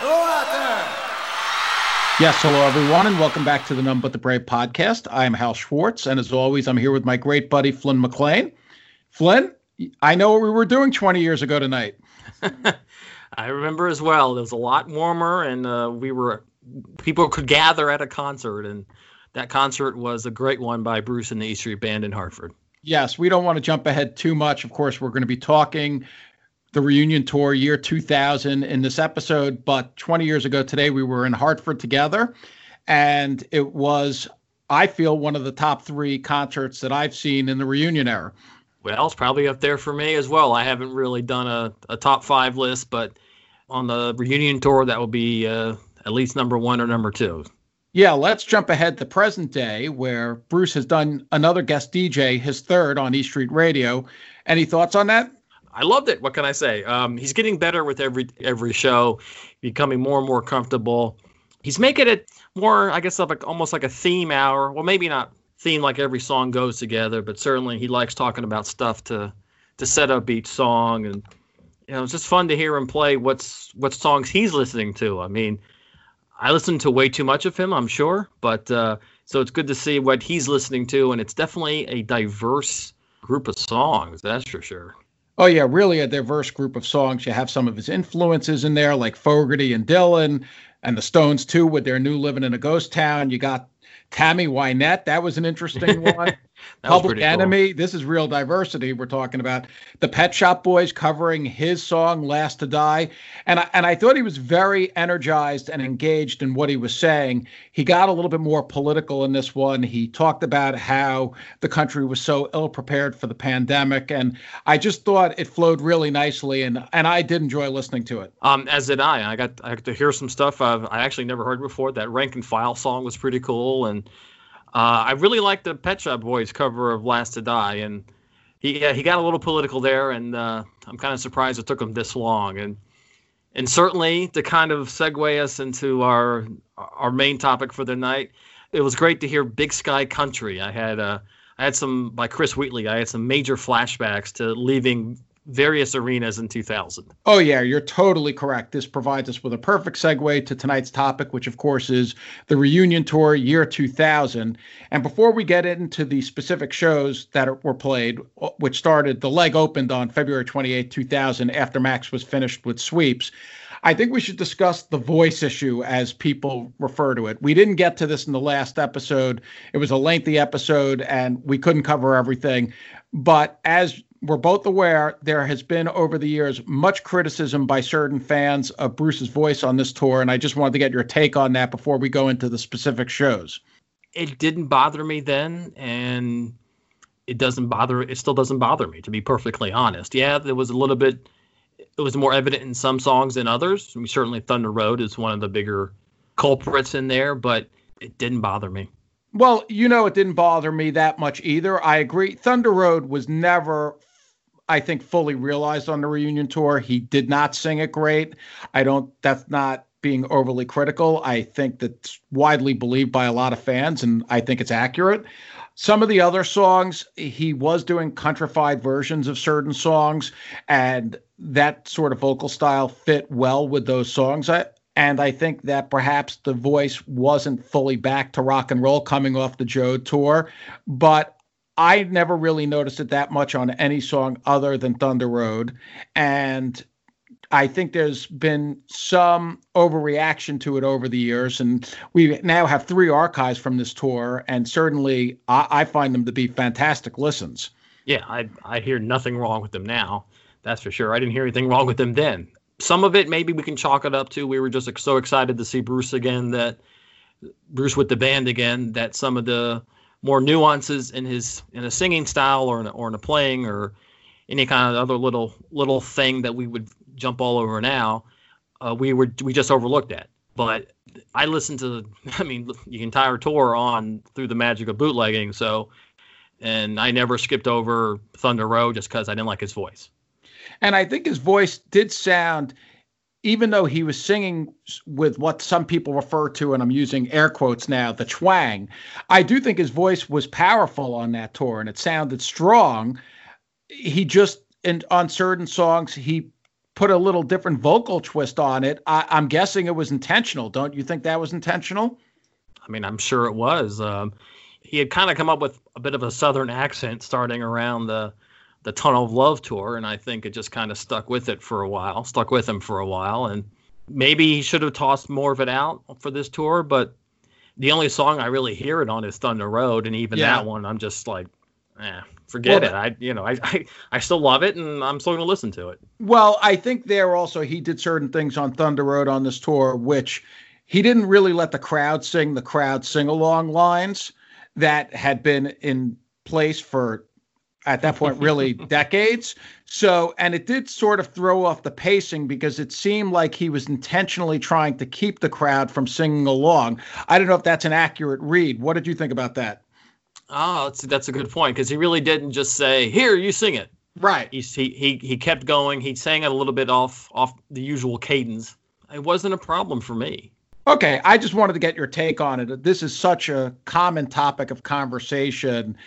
Hello out there. Yes, hello everyone, and welcome back to the None But the Brave podcast. I'm Hal Schwartz, and as always, I'm here with my great buddy Flynn McLean. Flynn, I know what we were doing 20 years ago tonight. I remember as well. It was a lot warmer, and uh, we were people could gather at a concert, and that concert was a great one by Bruce and the E Street Band in Hartford. Yes, we don't want to jump ahead too much. Of course, we're going to be talking the reunion tour year 2000 in this episode, but 20 years ago today, we were in Hartford together, and it was, I feel, one of the top three concerts that I've seen in the reunion era. Well, it's probably up there for me as well. I haven't really done a, a top five list, but on the reunion tour, that will be uh, at least number one or number two. Yeah, let's jump ahead to present day where Bruce has done another guest DJ, his third on E Street Radio. Any thoughts on that? I loved it. What can I say? Um, he's getting better with every every show, becoming more and more comfortable. He's making it more, I guess, like almost like a theme hour. Well, maybe not theme like every song goes together, but certainly he likes talking about stuff to to set up each song, and you know, it's just fun to hear him play what's what songs he's listening to. I mean, I listen to way too much of him, I'm sure, but uh, so it's good to see what he's listening to, and it's definitely a diverse group of songs. That's for sure. Oh yeah, really a diverse group of songs. You have some of his influences in there, like Fogerty and Dylan, and the Stones too, with their new "Living in a Ghost Town." You got Tammy Wynette. That was an interesting one. Public Enemy. Cool. This is real diversity we're talking about. The Pet Shop Boys covering his song "Last to Die," and I, and I thought he was very energized and engaged in what he was saying. He got a little bit more political in this one. He talked about how the country was so ill prepared for the pandemic, and I just thought it flowed really nicely, and and I did enjoy listening to it. Um, as did I. I got I got to hear some stuff I've, I actually never heard before. That Rank and File song was pretty cool, and uh, I really like the Pet Shop Boys cover of "Last to Die," and he he got a little political there, and uh, I'm kind of surprised it took him this long. And and certainly to kind of segue us into our our main topic for the night, it was great to hear "Big Sky Country." I had uh, I had some by Chris Whitley. I had some major flashbacks to leaving various arenas in 2000. Oh, yeah, you're totally correct. This provides us with a perfect segue to tonight's topic, which, of course, is the reunion tour year 2000. And before we get into the specific shows that were played, which started, the leg opened on February 28, 2000, after Max was finished with sweeps. I think we should discuss the voice issue as people refer to it. We didn't get to this in the last episode. It was a lengthy episode and we couldn't cover everything. But as we're both aware there has been over the years much criticism by certain fans of Bruce's voice on this tour, and I just wanted to get your take on that before we go into the specific shows. It didn't bother me then, and it doesn't bother. It still doesn't bother me, to be perfectly honest. Yeah, there was a little bit. It was more evident in some songs than others. I mean, certainly, Thunder Road is one of the bigger culprits in there, but it didn't bother me. Well, you know, it didn't bother me that much either. I agree. Thunder Road was never I think, fully realized on the reunion tour. He did not sing it great. I don't, that's not being overly critical. I think that's widely believed by a lot of fans, and I think it's accurate. Some of the other songs, he was doing countrified versions of certain songs, and that sort of vocal style fit well with those songs. I, and I think that perhaps the voice wasn't fully back to rock and roll coming off the Joe tour, but I never really noticed it that much on any song other than Thunder Road. And I think there's been some overreaction to it over the years. And we now have three archives from this tour. And certainly I, I find them to be fantastic listens. Yeah, I, I hear nothing wrong with them now. That's for sure. I didn't hear anything wrong with them then. Some of it, maybe we can chalk it up to we were just so excited to see Bruce again that Bruce with the band again that some of the more nuances in his in a singing style or in a, or in a playing or any kind of other little little thing that we would jump all over now, uh, we were we just overlooked that. But I listened to I mean the entire tour on through the magic of bootlegging, so and I never skipped over Thunder Road just because I didn't like his voice. And I think his voice did sound even though he was singing with what some people refer to, and I'm using air quotes now, the twang, I do think his voice was powerful on that tour and it sounded strong. He just, and on certain songs, he put a little different vocal twist on it. I, am guessing it was intentional. Don't you think that was intentional? I mean, I'm sure it was. Um, he had kind of come up with a bit of a southern accent starting around the the Tunnel of Love tour, and I think it just kind of stuck with it for a while, stuck with him for a while, and maybe he should have tossed more of it out for this tour. But the only song I really hear it on is Thunder Road, and even yeah. that one, I'm just like, eh, forget well, it. I, you know, I, I, I still love it, and I'm still going to listen to it. Well, I think there also he did certain things on Thunder Road on this tour, which he didn't really let the crowd sing the crowd sing along lines that had been in place for at that point really decades. So and it did sort of throw off the pacing because it seemed like he was intentionally trying to keep the crowd from singing along. I don't know if that's an accurate read. What did you think about that? Oh that's, that's a good point because he really didn't just say here you sing it. Right. He, he he kept going. He sang it a little bit off off the usual cadence. It wasn't a problem for me Okay, I just wanted to get your take on it. This is such a common topic of conversation,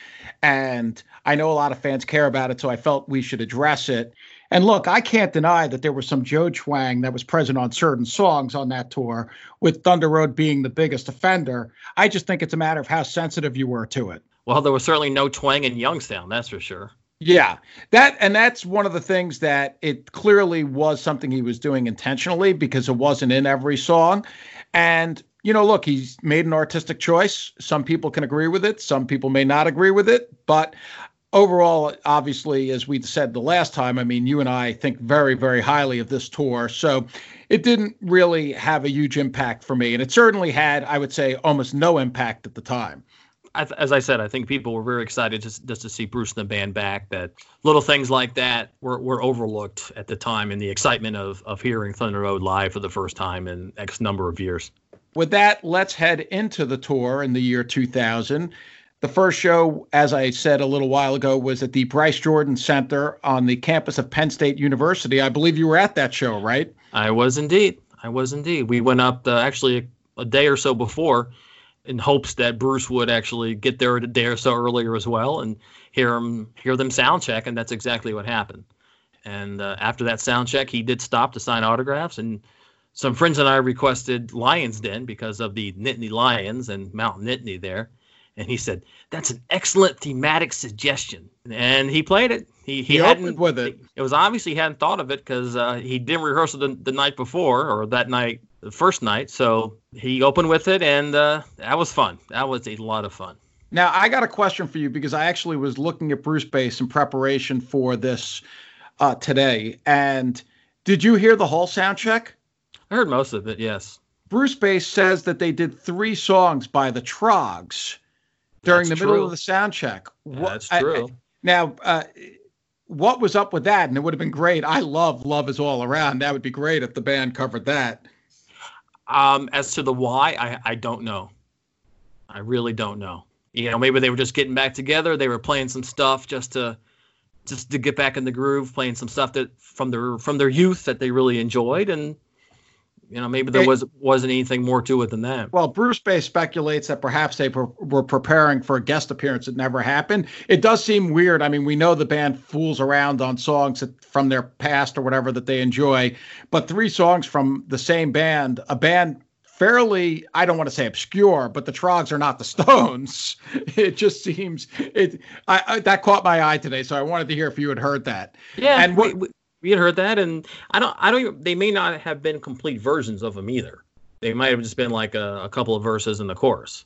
and I know a lot of fans care about it, so I felt we should address it. And look, I can't deny that there was some Joe twang that was present on certain songs on that tour, with Thunder Road being the biggest offender. I just think it's a matter of how sensitive you were to it. Well, there was certainly no twang in Youngstown, that's for sure. Yeah, that and that's one of the things that it clearly was something he was doing intentionally because it wasn't in every song. And, you know, look, he's made an artistic choice. Some people can agree with it, some people may not agree with it. But overall, obviously, as we said the last time, I mean, you and I think very, very highly of this tour. So it didn't really have a huge impact for me. And it certainly had, I would say, almost no impact at the time. As I said, I think people were very excited just, just to see Bruce and the band back. That little things like that were, were overlooked at the time in the excitement of, of hearing Thunder Road live for the first time in X number of years. With that, let's head into the tour in the year 2000. The first show, as I said a little while ago, was at the Bryce Jordan Center on the campus of Penn State University. I believe you were at that show, right? I was indeed. I was indeed. We went up uh, actually a, a day or so before in hopes that Bruce would actually get there a day or so earlier as well and hear him hear them sound check, and that's exactly what happened. And uh, after that sound check, he did stop to sign autographs, and some friends and I requested Lions Den because of the Nittany Lions and Mount Nittany there. And he said, That's an excellent thematic suggestion. And he played it. He, he, he hadn't with it. It was obviously he hadn't thought of it because uh, he didn't rehearse it the, the night before or that night the first night. So he opened with it, and uh, that was fun. That was a lot of fun. Now, I got a question for you because I actually was looking at Brucebase in preparation for this uh, today. And did you hear the whole sound check? I heard most of it, yes. Brucebase says that they did three songs by the Troggs during that's the true. middle of the sound check. Yeah, that's true. I, now, uh, what was up with that? And it would have been great. I love Love is All Around. That would be great if the band covered that. Um, as to the why, I, I don't know. I really don't know. You know, maybe they were just getting back together. They were playing some stuff just to just to get back in the groove, playing some stuff that from their from their youth that they really enjoyed, and you know maybe there was wasn't anything more to it than that. Well, Brucebase speculates that perhaps they were preparing for a guest appearance that never happened. It does seem weird. I mean, we know the band fools around on songs that, from their past or whatever that they enjoy, but three songs from the same band, a band fairly i don't want to say obscure but the Troggs are not the stones it just seems it I, I, that caught my eye today so i wanted to hear if you had heard that yeah and what, we, we had heard that, and I don't, I don't. They may not have been complete versions of them either. They might have just been like a, a couple of verses in the chorus.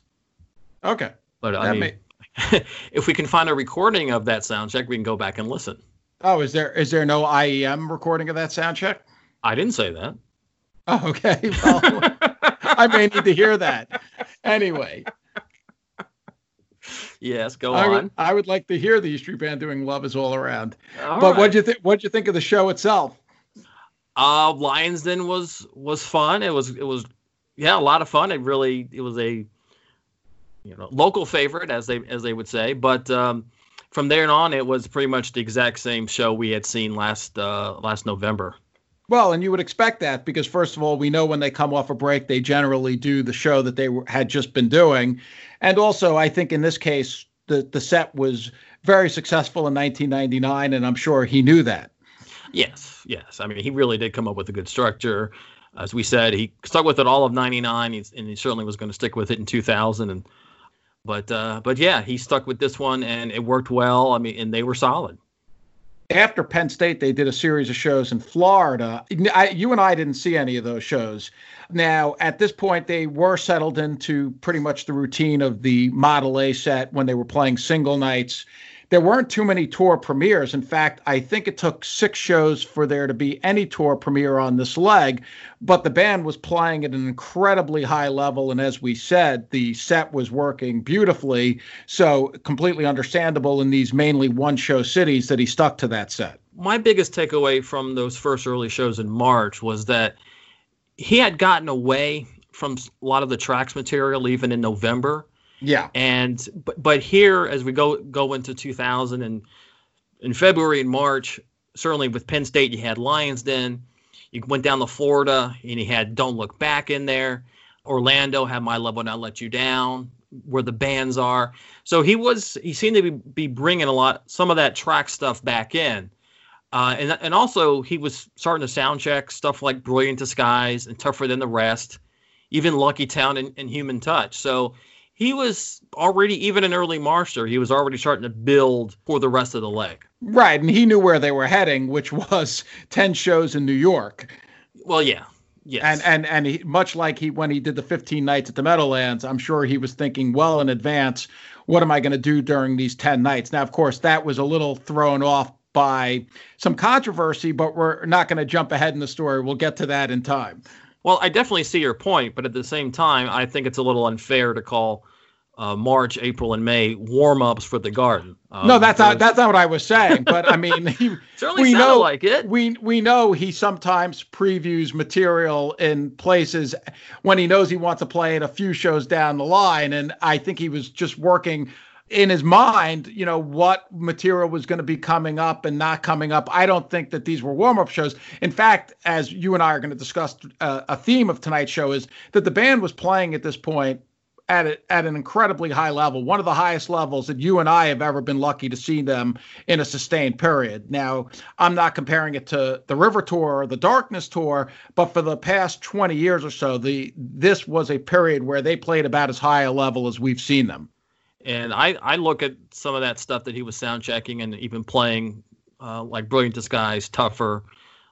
Okay, but I mean, may... if we can find a recording of that sound check, we can go back and listen. Oh, is there is there no IEM recording of that sound check? I didn't say that. Oh, okay. Well, I may need to hear that. Anyway, Yes, go I on. Would, I would like to hear the E Street Band doing "Love Is All Around." All but right. what do you think? What do you think of the show itself? Uh, Lions Den was was fun. It was it was yeah a lot of fun. It really it was a you know local favorite as they as they would say. But um, from there on, it was pretty much the exact same show we had seen last uh, last November. Well, and you would expect that because first of all, we know when they come off a break, they generally do the show that they had just been doing, and also I think in this case the the set was very successful in 1999, and I'm sure he knew that. Yes, yes. I mean, he really did come up with a good structure. As we said, he stuck with it all of '99, and he certainly was going to stick with it in 2000. And but uh, but yeah, he stuck with this one, and it worked well. I mean, and they were solid after Penn State, they did a series of shows in Florida. I, you and I didn't see any of those shows. Now, at this point, they were settled into pretty much the routine of the Model A set when they were playing single nights there weren't too many tour premieres. In fact, I think it took six shows for there to be any tour premiere on this leg, but the band was playing at an incredibly high level. And as we said, the set was working beautifully. So, completely understandable in these mainly one show cities that he stuck to that set. My biggest takeaway from those first early shows in March was that he had gotten away from a lot of the tracks material even in November yeah. And but but here as we go go into 2000 and in February and March, certainly with Penn State you had Lions Den, you went down to Florida and you had Don't Look Back in there. Orlando had My Love Will Not Let You Down, where the bands are. So he was he seemed to be, be bringing a lot some of that track stuff back in. Uh, and and also he was starting to sound check stuff like Brilliant Disguise and Tougher Than the Rest, even Lucky Town and, and Human Touch. So he was already even in early March there, he was already starting to build for the rest of the leg. Right, and he knew where they were heading, which was ten shows in New York. Well, yeah. Yes. And and and he, much like he when he did the 15 nights at the Meadowlands, I'm sure he was thinking well in advance, what am I going to do during these 10 nights? Now, of course, that was a little thrown off by some controversy, but we're not going to jump ahead in the story. We'll get to that in time. Well, I definitely see your point, but at the same time, I think it's a little unfair to call uh, March, April, and May warm ups for the garden. Um, no, that's not that's not what I was saying. But I mean, he, certainly we know like it. We we know he sometimes previews material in places when he knows he wants to play it a few shows down the line, and I think he was just working in his mind, you know, what material was going to be coming up and not coming up. I don't think that these were warm up shows. In fact, as you and I are going to discuss, uh, a theme of tonight's show is that the band was playing at this point at a, at an incredibly high level, one of the highest levels that you and I have ever been lucky to see them in a sustained period. Now, I'm not comparing it to the River Tour or the Darkness Tour, but for the past 20 years or so, the this was a period where they played about as high a level as we've seen them. And I, I look at some of that stuff that he was sound checking and even playing, uh, like Brilliant Disguise, Tougher,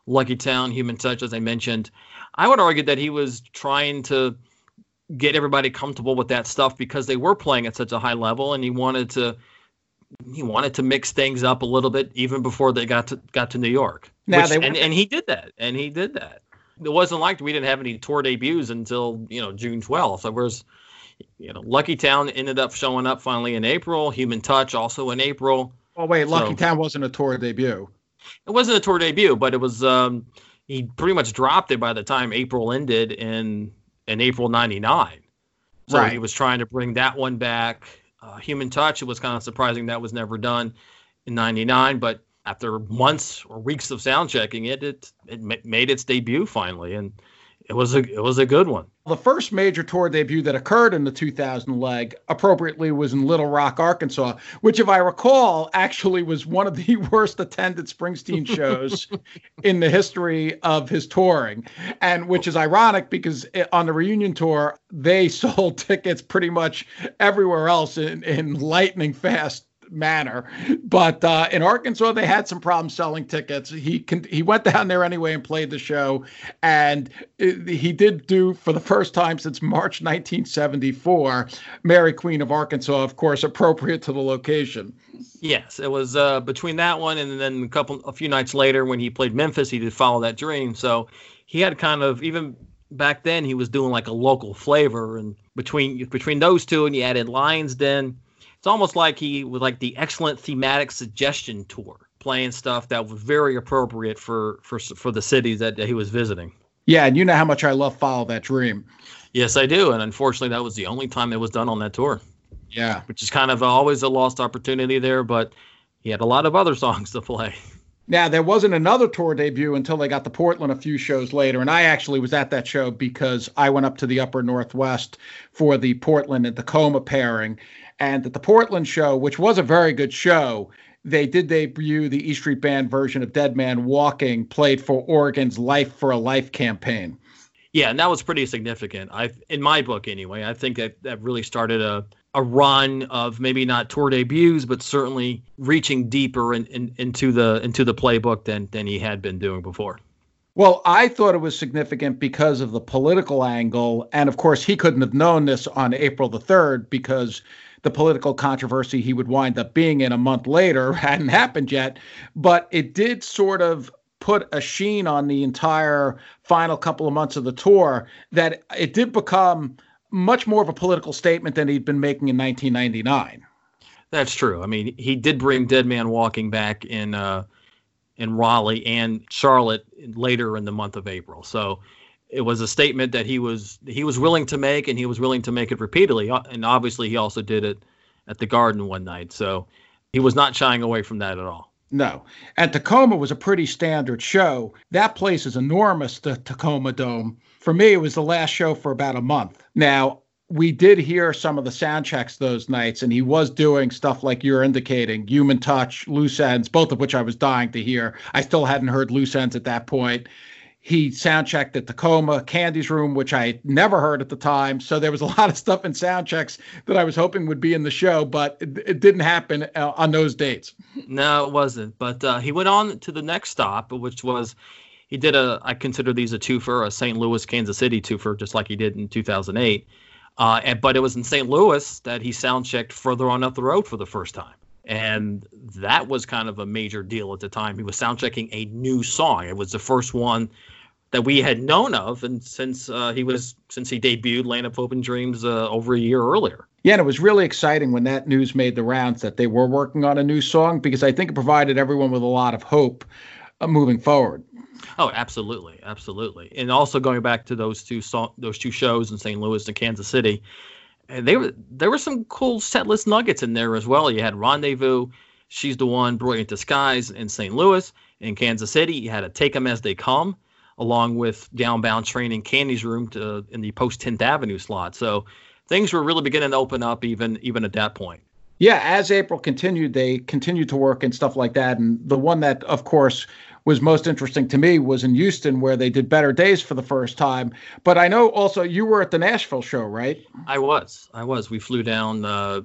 Lucky Town, Human Touch, as I mentioned. I would argue that he was trying to get everybody comfortable with that stuff because they were playing at such a high level, and he wanted to he wanted to mix things up a little bit even before they got to got to New York. Now which, they and, and he did that, and he did that. It wasn't like we didn't have any tour debuts until you know June 12th. So whereas you know, Lucky Town ended up showing up finally in April. Human Touch also in April. Oh wait, Lucky so, Town wasn't a tour debut. It wasn't a tour debut, but it was. Um, he pretty much dropped it by the time April ended in in April '99. So right. he was trying to bring that one back. Uh, Human Touch. It was kind of surprising that was never done in '99, but after months or weeks of sound checking it, it it made its debut finally, and it was a it was a good one. The first major tour debut that occurred in the 2000 leg, appropriately, was in Little Rock, Arkansas, which, if I recall, actually was one of the worst attended Springsteen shows in the history of his touring, and which is ironic because eh, on the reunion tour they sold tickets pretty much everywhere else in, in lightning fast manner. But uh, in Arkansas, they had some problems selling tickets. He con- he went down there anyway and played the show, and it, he did do for the first time since March 1974, "Mary Queen of Arkansas," of course, appropriate to the location. Yes, it was uh, between that one and then a couple, a few nights later when he played Memphis, he did "Follow That Dream." So he had kind of even back then he was doing like a local flavor, and between between those two, and he added Lions Den it's almost like he was like the excellent thematic suggestion tour, playing stuff that was very appropriate for for for the cities that, he was visiting. Yeah, and you know how much I love Follow That Dream. Yes, I do, and unfortunately, that was the only time it was done on that tour. Yeah, which is kind of always a lost opportunity there, but he had a lot of other songs to play. Now, there wasn't another tour debut until they got to Portland a few shows later. And I actually was at that show because I went up to the upper Northwest for the Portland and Tacoma pairing and at the Portland show, which was a very good show, they did debut the E Street Band version of Dead Man Walking, played for Oregon's Life for a Life campaign. Yeah, and that was pretty significant. I, in my book anyway, I think that that really started a a run of maybe not tour debuts, but certainly reaching deeper in, in, into the into the playbook than than he had been doing before. Well, I thought it was significant because of the political angle, and of course, he couldn't have known this on April the third because the political controversy he would wind up being in a month later hadn't happened yet. But it did sort of put a sheen on the entire final couple of months of the tour that it did become much more of a political statement than he'd been making in 1999. That's true. I mean, he did bring Dead Man Walking back in uh, in Raleigh and Charlotte later in the month of April. So it was a statement that he was he was willing to make, and he was willing to make it repeatedly. Uh, and obviously, he also did it at the Garden one night. So he was not shying away from that at all. No. And Tacoma was a pretty standard show. That place is enormous, the Tacoma Dome. For me, it was the last show for about a month. Now, we did hear some of the sound checks those nights, and he was doing stuff like you're indicating human touch, loose ends, both of which I was dying to hear. I still hadn't heard loose ends at that point. He sound checked at Tacoma, Candy's Room, which I never heard at the time. So there was a lot of stuff in sound checks that I was hoping would be in the show, but it, it didn't happen uh, on those dates. No, it wasn't. But uh, he went on to the next stop, which was he did a, I consider these a twofer, a St. Louis, Kansas City twofer, just like he did in 2008. Uh, and, but it was in St. Louis that he sound checked further on up the road for the first time. And that was kind of a major deal at the time. He was sound checking a new song. It was the first one that we had known of, and since uh, he was since he debuted "Land of Hope and Dreams" uh, over a year earlier. Yeah, and it was really exciting when that news made the rounds that they were working on a new song because I think it provided everyone with a lot of hope uh, moving forward. Oh, absolutely, absolutely, and also going back to those two so- those two shows in St. Louis and Kansas City, and they were there were some cool setlist nuggets in there as well. You had Rendezvous, She's the One, Brilliant Disguise in St. Louis. In Kansas City, you had a Take 'Em As They Come along with Downbound Train and Candy's Room to, in the post 10th Avenue slot. So things were really beginning to open up even even at that point. Yeah, as April continued, they continued to work and stuff like that. And the one that, of course, was most interesting to me was in Houston, where they did Better Days for the first time. But I know also you were at the Nashville show, right? I was. I was. We flew down. Uh,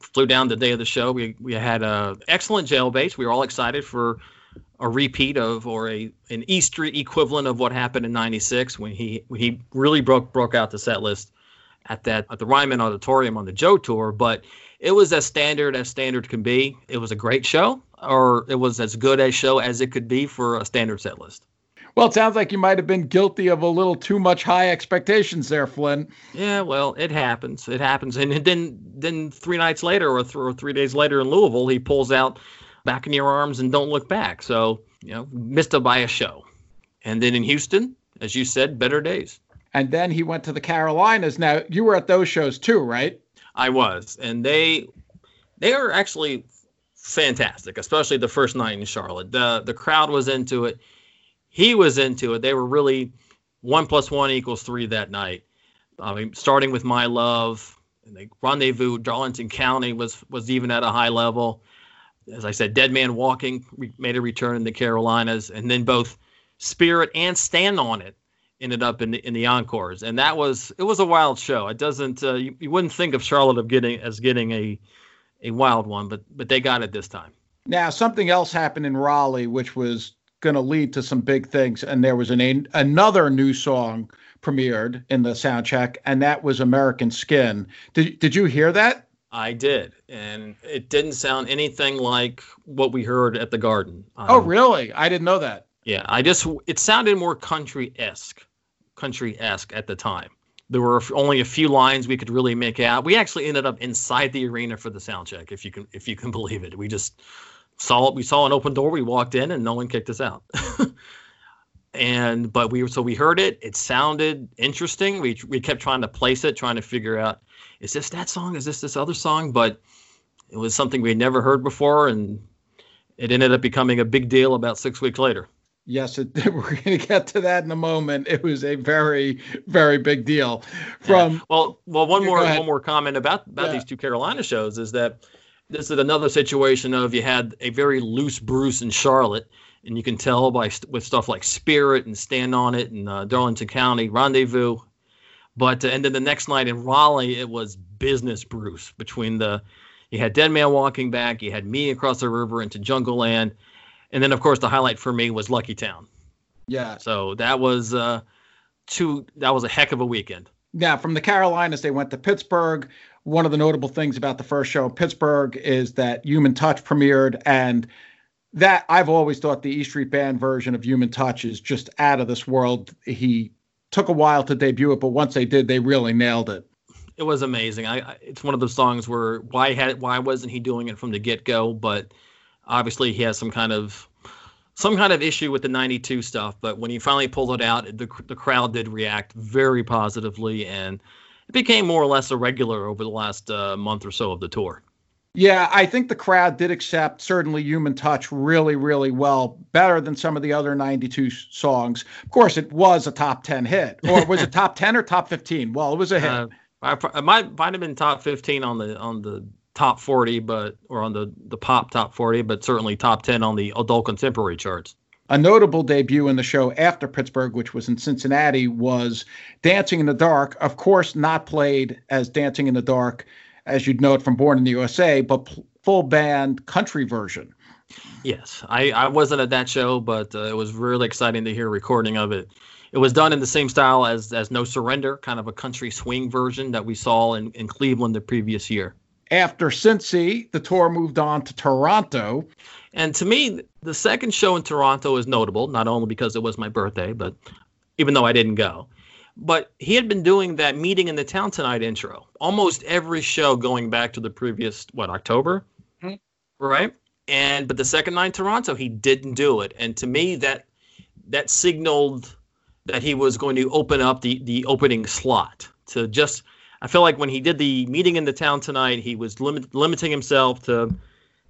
flew down the day of the show. We we had a excellent jail base. We were all excited for a repeat of or a an Easter equivalent of what happened in '96 when he when he really broke broke out the set list at that at the Ryman Auditorium on the Joe tour. But it was as standard as standard can be. It was a great show, or it was as good a show as it could be for a standard set list. Well, it sounds like you might have been guilty of a little too much high expectations there, Flynn. Yeah, well, it happens. It happens. And then then three nights later or, th- or three days later in Louisville, he pulls out back in your arms and don't look back. So, you know, missed a by a show. And then in Houston, as you said, better days. And then he went to the Carolinas. Now, you were at those shows too, right? I was. And they they are actually fantastic, especially the first night in Charlotte. The the crowd was into it. He was into it. They were really one plus one equals three that night. I mean, starting with My Love, and the Rendezvous, Darlington County was was even at a high level as I said, Dead Man Walking made a return in the Carolinas, and then both Spirit and Stand on It ended up in the, in the encores, and that was it was a wild show. It doesn't uh, you, you wouldn't think of Charlotte of getting as getting a a wild one, but but they got it this time. Now something else happened in Raleigh, which was going to lead to some big things, and there was an a, another new song premiered in the sound check, and that was American Skin. Did did you hear that? I did, and it didn't sound anything like what we heard at the Garden. Um, oh, really? I didn't know that. Yeah, I just it sounded more country esque, country esque at the time. There were only a few lines we could really make out. We actually ended up inside the arena for the sound check, if you can if you can believe it. We just saw we saw an open door. We walked in, and no one kicked us out. and but we so we heard it. It sounded interesting. We we kept trying to place it, trying to figure out is this that song? Is this this other song? But it was something we had never heard before, and it ended up becoming a big deal about six weeks later. Yes, it, we're going to get to that in a moment. It was a very, very big deal. From yeah. well, well, one more one more comment about about yeah. these two Carolina shows is that this is another situation of you had a very loose Bruce in Charlotte, and you can tell by with stuff like Spirit and Stand on It and uh, Darlington County Rendezvous. But uh, and then the next night in Raleigh, it was business Bruce between the you had Dead Man Walking Back, you had Me Across the River into Jungleland, and then of course the highlight for me was Lucky Town. Yeah. So that was uh, two. That was a heck of a weekend. Yeah, from the Carolinas, they went to Pittsburgh. One of the notable things about the first show in Pittsburgh is that Human Touch premiered, and that I've always thought the E Street Band version of Human Touch is just out of this world. He took a while to debut it, but once they did, they really nailed it. It was amazing. I, I it's one of those songs where why had why wasn't he doing it from the get go? But obviously he has some kind of some kind of issue with the 92 stuff but when he finally pulled it out the, the crowd did react very positively and it became more or less a regular over the last uh, month or so of the tour yeah i think the crowd did accept certainly human touch really really well better than some of the other 92 songs of course it was a top 10 hit or was it top 10 or top 15 well it was a hit uh, I, I might might have been top 15 on the on the top 40, but or on the the pop top 40, but certainly top 10 on the adult contemporary charts. A notable debut in the show after Pittsburgh, which was in Cincinnati, was Dancing in the Dark. Of course, not played as Dancing in the Dark, as you'd know it from Born in the USA, but p- full band country version. Yes, I, I wasn't at that show, but uh, it was really exciting to hear a recording of it. It was done in the same style as as No Surrender, kind of a country swing version that we saw in, in Cleveland the previous year. After Cincy, the tour moved on to Toronto. And to me, the second show in Toronto is notable, not only because it was my birthday, but even though I didn't go. But he had been doing that meeting in the town tonight intro almost every show going back to the previous, what, October? Mm-hmm. Right? And but the second night in Toronto, he didn't do it. And to me, that that signaled that he was going to open up the the opening slot to just I feel like when he did the meeting in the town tonight, he was limit, limiting himself to,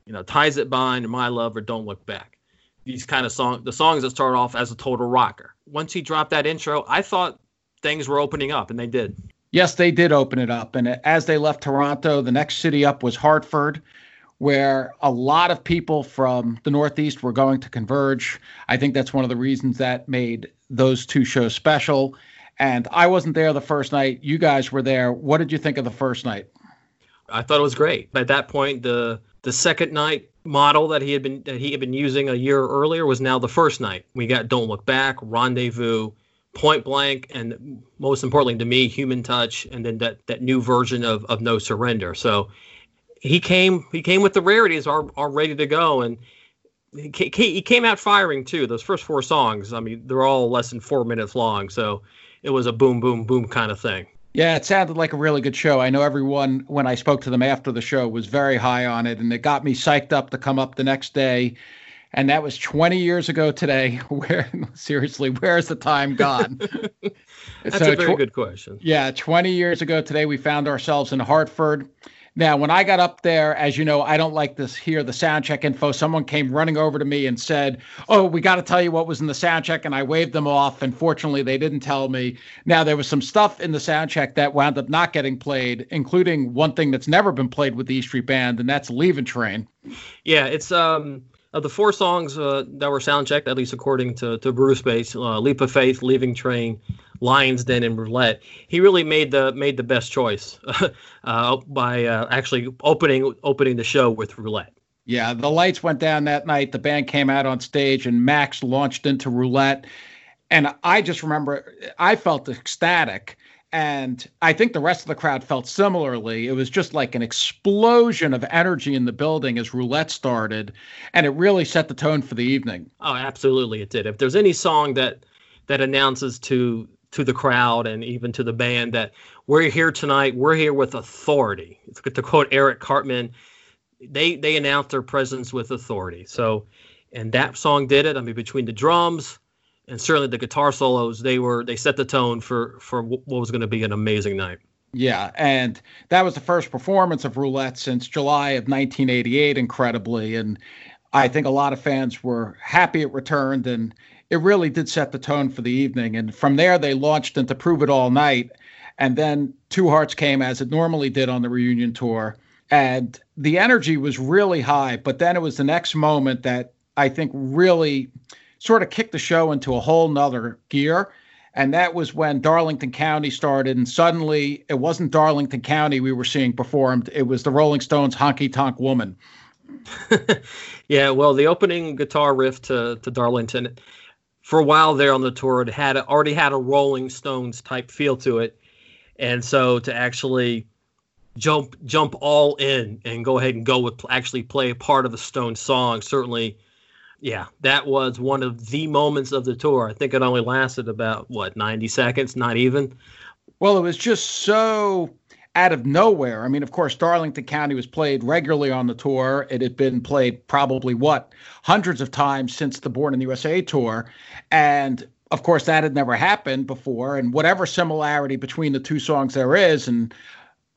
you know, ties it bind, my love, or don't look back. These kind of songs, the songs that start off as a total rocker. Once he dropped that intro, I thought things were opening up, and they did. Yes, they did open it up. And as they left Toronto, the next city up was Hartford, where a lot of people from the Northeast were going to converge. I think that's one of the reasons that made those two shows special. And I wasn't there the first night. You guys were there. What did you think of the first night? I thought it was great. At that point, the the second night model that he had been that he had been using a year earlier was now the first night. We got Don't Look Back, Rendezvous, Point Blank, and most importantly to me, Human Touch, and then that that new version of of No Surrender. So he came he came with the rarities are are ready to go and he came out firing too. Those first four songs, I mean, they're all less than four minutes long. So it was a boom, boom, boom kind of thing. Yeah, it sounded like a really good show. I know everyone, when I spoke to them after the show, was very high on it, and it got me psyched up to come up the next day. And that was 20 years ago today. Where seriously, where's the time gone? That's so, a very tw- good question. Yeah, 20 years ago today, we found ourselves in Hartford. Now, when I got up there, as you know, I don't like to hear the sound check info. Someone came running over to me and said, "Oh, we got to tell you what was in the sound check," and I waved them off. And fortunately, they didn't tell me. Now, there was some stuff in the sound check that wound up not getting played, including one thing that's never been played with the E Street Band, and that's "Leaving Train." Yeah, it's um of the four songs uh, that were sound checked, at least according to to Brucebase, uh, "Leap of Faith," "Leaving Train," Lions Den and Roulette, he really made the made the best choice uh, by uh, actually opening opening the show with Roulette. Yeah, the lights went down that night. The band came out on stage, and Max launched into Roulette. And I just remember I felt ecstatic. And I think the rest of the crowd felt similarly. It was just like an explosion of energy in the building as Roulette started. And it really set the tone for the evening. Oh, absolutely, it did. If there's any song that that announces to to the crowd and even to the band that we're here tonight. We're here with authority. To quote Eric Cartman, they they announced their presence with authority. So, and that song did it. I mean, between the drums and certainly the guitar solos, they were they set the tone for for what was going to be an amazing night. Yeah, and that was the first performance of Roulette since July of 1988, incredibly. And I think a lot of fans were happy it returned, and it really did set the tone for the evening. And from there, they launched into Prove It All Night. And then Two Hearts came as it normally did on the reunion tour. And the energy was really high, but then it was the next moment that I think really sort of kicked the show into a whole nother gear. And that was when Darlington County started. And suddenly it wasn't Darlington County we were seeing performed, it was the Rolling Stones Honky Tonk Woman. yeah, well, the opening guitar riff to, to Darlington, for a while there on the tour, it had already had a Rolling Stones type feel to it. And so to actually jump jump all in and go ahead and go with actually play a part of a Stone song certainly yeah, that was one of the moments of the tour. I think it only lasted about what 90 seconds, not even. Well, it was just so out of nowhere. I mean, of course, Darlington County was played regularly on the tour. It had been played probably what hundreds of times since the Born in the USA tour, and of course, that had never happened before. And whatever similarity between the two songs there is, and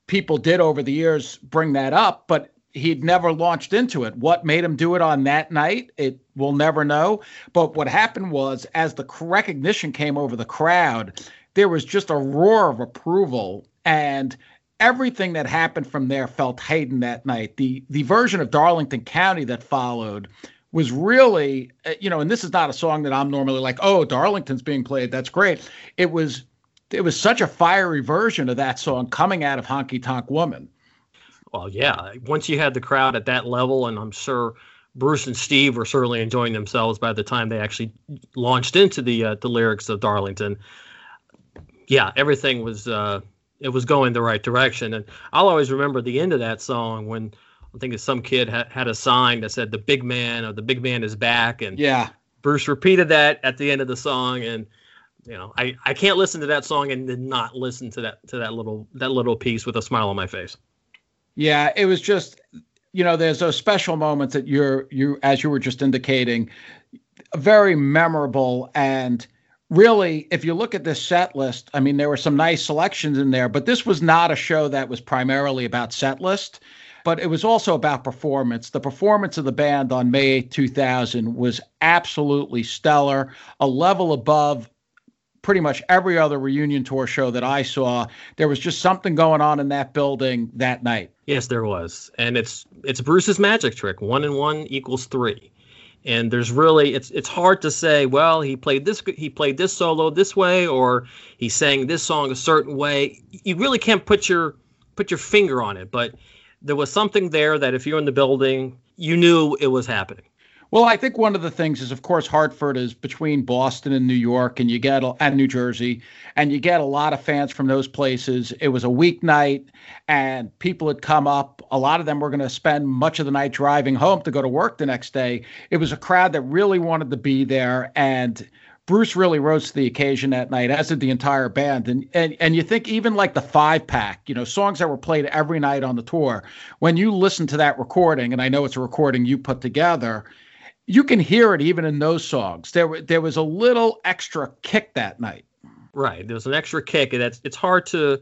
people did over the years bring that up, but he'd never launched into it. What made him do it on that night, it we'll never know. But what happened was, as the recognition came over the crowd, there was just a roar of approval, and everything that happened from there felt Hayden that night. The the version of Darlington County that followed was really, uh, you know, and this is not a song that I'm normally like, oh, Darlington's being played, that's great. It was it was such a fiery version of that song coming out of Honky Tonk Woman. Well, yeah. Once you had the crowd at that level, and I'm sure Bruce and Steve were certainly enjoying themselves by the time they actually launched into the uh, the lyrics of Darlington. Yeah, everything was uh, it was going the right direction, and I'll always remember the end of that song when I think some kid ha- had a sign that said "the big man" or "the big man is back," and yeah, Bruce repeated that at the end of the song, and you know, I, I can't listen to that song and not listen to that to that little that little piece with a smile on my face. Yeah, it was just you know, there's those special moments that you're you as you were just indicating, very memorable and really if you look at this set list, I mean there were some nice selections in there, but this was not a show that was primarily about set list but it was also about performance. The performance of the band on May 8, 2000 was absolutely stellar, a level above pretty much every other reunion tour show that I saw. There was just something going on in that building that night. Yes, there was, and it's it's Bruce's magic trick. One and one equals three, and there's really it's it's hard to say. Well, he played this he played this solo this way, or he sang this song a certain way. You really can't put your put your finger on it, but there was something there that if you're in the building, you knew it was happening. Well, I think one of the things is, of course, Hartford is between Boston and New York, and you get and New Jersey, and you get a lot of fans from those places. It was a weeknight, and people had come up. A lot of them were going to spend much of the night driving home to go to work the next day. It was a crowd that really wanted to be there, and Bruce really rose to the occasion that night, as did the entire band. And and and you think even like the five pack, you know, songs that were played every night on the tour. When you listen to that recording, and I know it's a recording you put together you can hear it even in those songs. There, there was a little extra kick that night. Right, there was an extra kick, and that's it's hard to,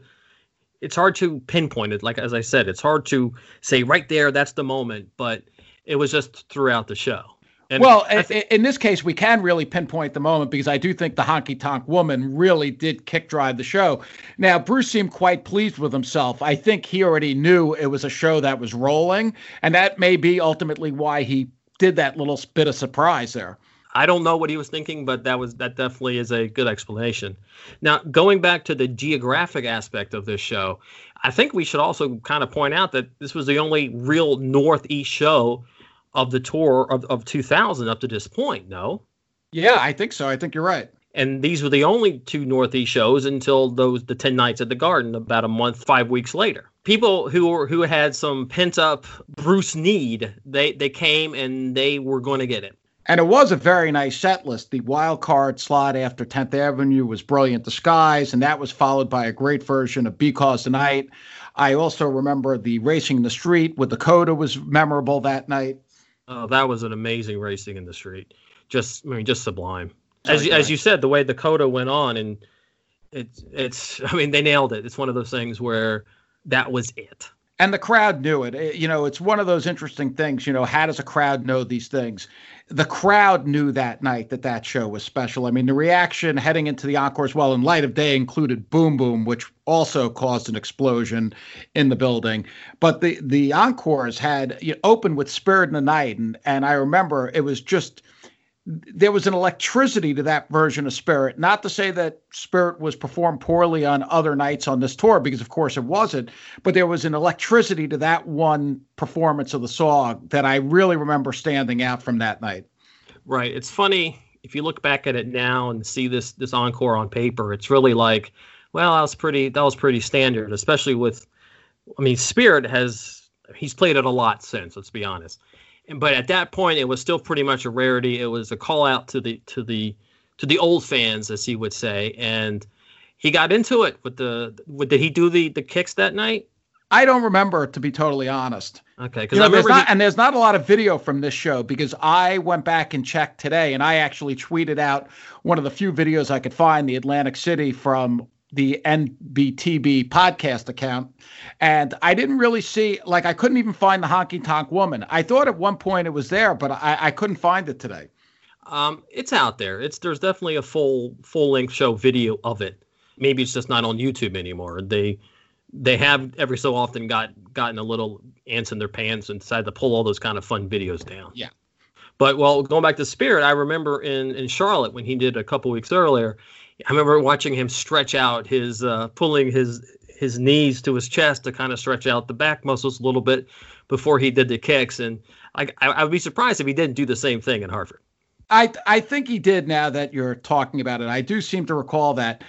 it's hard to pinpoint it. Like as I said, it's hard to say right there that's the moment, but it was just throughout the show. And well, th- in this case, we can really pinpoint the moment because I do think the honky tonk woman really did kick drive the show. Now, Bruce seemed quite pleased with himself. I think he already knew it was a show that was rolling, and that may be ultimately why he did that little bit of surprise there. I don't know what he was thinking, but that was that definitely is a good explanation. Now, going back to the geographic aspect of this show, I think we should also kind of point out that this was the only real Northeast show of the tour of, of 2000 up to this point. No. Yeah, I think so. I think you're right. And these were the only two Northeast shows until those the 10 nights at the Garden about a month, five weeks later people who were who had some pent up Bruce need, they they came and they were going to get it. And it was a very nice set list. The wild card slot after 10th Avenue was Brilliant Disguise, and that was followed by a great version of Because the Night. I also remember the Racing in the Street with the Coda was memorable that night. Oh, that was an amazing Racing in the Street. Just I mean, just sublime. As as you said, the way the Coda went on, and it's it's I mean they nailed it. It's one of those things where that was it. and the crowd knew it. it. You know, it's one of those interesting things. You know, how does a crowd know these things? The crowd knew that night that that show was special. I mean, the reaction heading into the encore as well in light of day included "Boom Boom," which also caused an explosion in the building. But the the encores had you know, opened with "Spirit in the Night," and and I remember it was just there was an electricity to that version of Spirit. Not to say that Spirit was performed poorly on other nights on this tour, because of course it wasn't, but there was an electricity to that one performance of the song that I really remember standing out from that night. Right. It's funny if you look back at it now and see this this encore on paper. It's really like, well, that was pretty that was pretty standard, especially with. I mean, Spirit has he's played it a lot since. Let's be honest but at that point, it was still pretty much a rarity. It was a call out to the to the to the old fans, as he would say, and he got into it with the. With, did he do the the kicks that night? I don't remember, to be totally honest. Okay, because you know, there's not, he, and there's not a lot of video from this show because I went back and checked today, and I actually tweeted out one of the few videos I could find, the Atlantic City from the NBTB podcast account. And I didn't really see, like, I couldn't even find the honky tonk woman. I thought at one point it was there, but I, I couldn't find it today. Um, it's out there. It's there's definitely a full full length show video of it. Maybe it's just not on YouTube anymore. They they have every so often got gotten a little ants in their pants and decided to pull all those kind of fun videos down. Yeah. But well, going back to Spirit, I remember in in Charlotte when he did a couple weeks earlier, I remember watching him stretch out his, uh, pulling his his knees to his chest to kind of stretch out the back muscles a little bit before he did the kicks. And I, I would be surprised if he didn't do the same thing in Hartford. I I think he did. Now that you're talking about it, I do seem to recall that.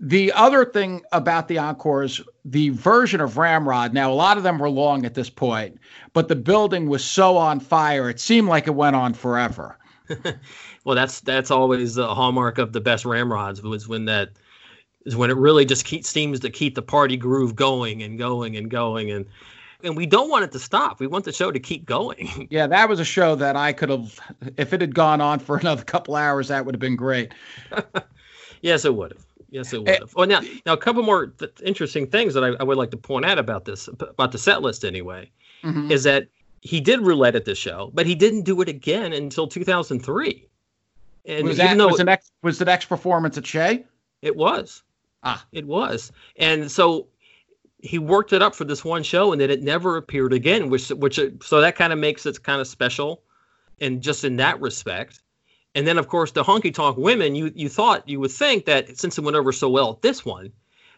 The other thing about the encores, the version of Ramrod. Now, a lot of them were long at this point, but the building was so on fire, it seemed like it went on forever. well, that's that's always the hallmark of the best ramrods was when that is when it really just keep, seems to keep the party groove going and going and going and and we don't want it to stop. We want the show to keep going. Yeah, that was a show that I could have, if it had gone on for another couple hours, that would have been great. yes, it would have. Yes, it would have. oh, now, now a couple more th- interesting things that I, I, would like to point out about this, about the set list anyway, mm-hmm. is that he did roulette at the show, but he didn't do it again until 2003. And was that was the next was the next performance at Shea? It was. Ah, it was. And so he worked it up for this one show, and then it never appeared again. Which which so that kind of makes it kind of special, and just in that respect. And then of course the honky tonk women, you you thought you would think that since it went over so well at this one,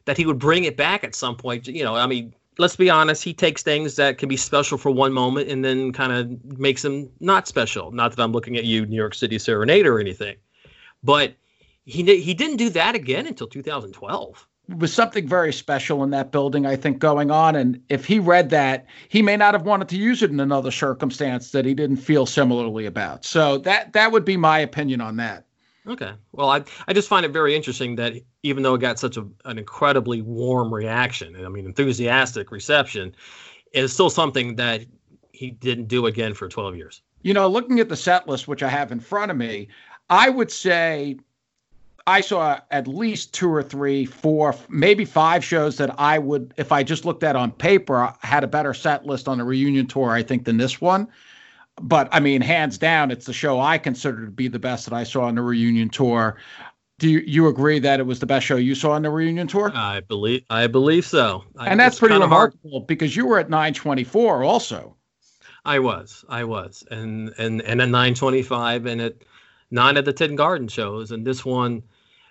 that he would bring it back at some point. You know, I mean, let's be honest, he takes things that can be special for one moment and then kind of makes them not special. Not that I'm looking at you, New York City Serenade or anything, but he he didn't do that again until 2012. It was something very special in that building, I think, going on. And if he read that, he may not have wanted to use it in another circumstance that he didn't feel similarly about. So that that would be my opinion on that. Okay. Well, I I just find it very interesting that even though it got such a, an incredibly warm reaction, and I mean enthusiastic reception, it's still something that he didn't do again for 12 years. You know, looking at the set list, which I have in front of me, I would say I saw at least two or three, four, maybe five shows that I would, if I just looked at on paper, had a better set list on the reunion tour, I think, than this one but I mean, hands down, it's the show I consider to be the best that I saw on the reunion tour. Do you, you agree that it was the best show you saw on the reunion tour? I believe I believe so. And I, that's pretty remarkable hard. because you were at 924 also. I was, I was, and and and at 925 and at nine of the ten garden shows, and this one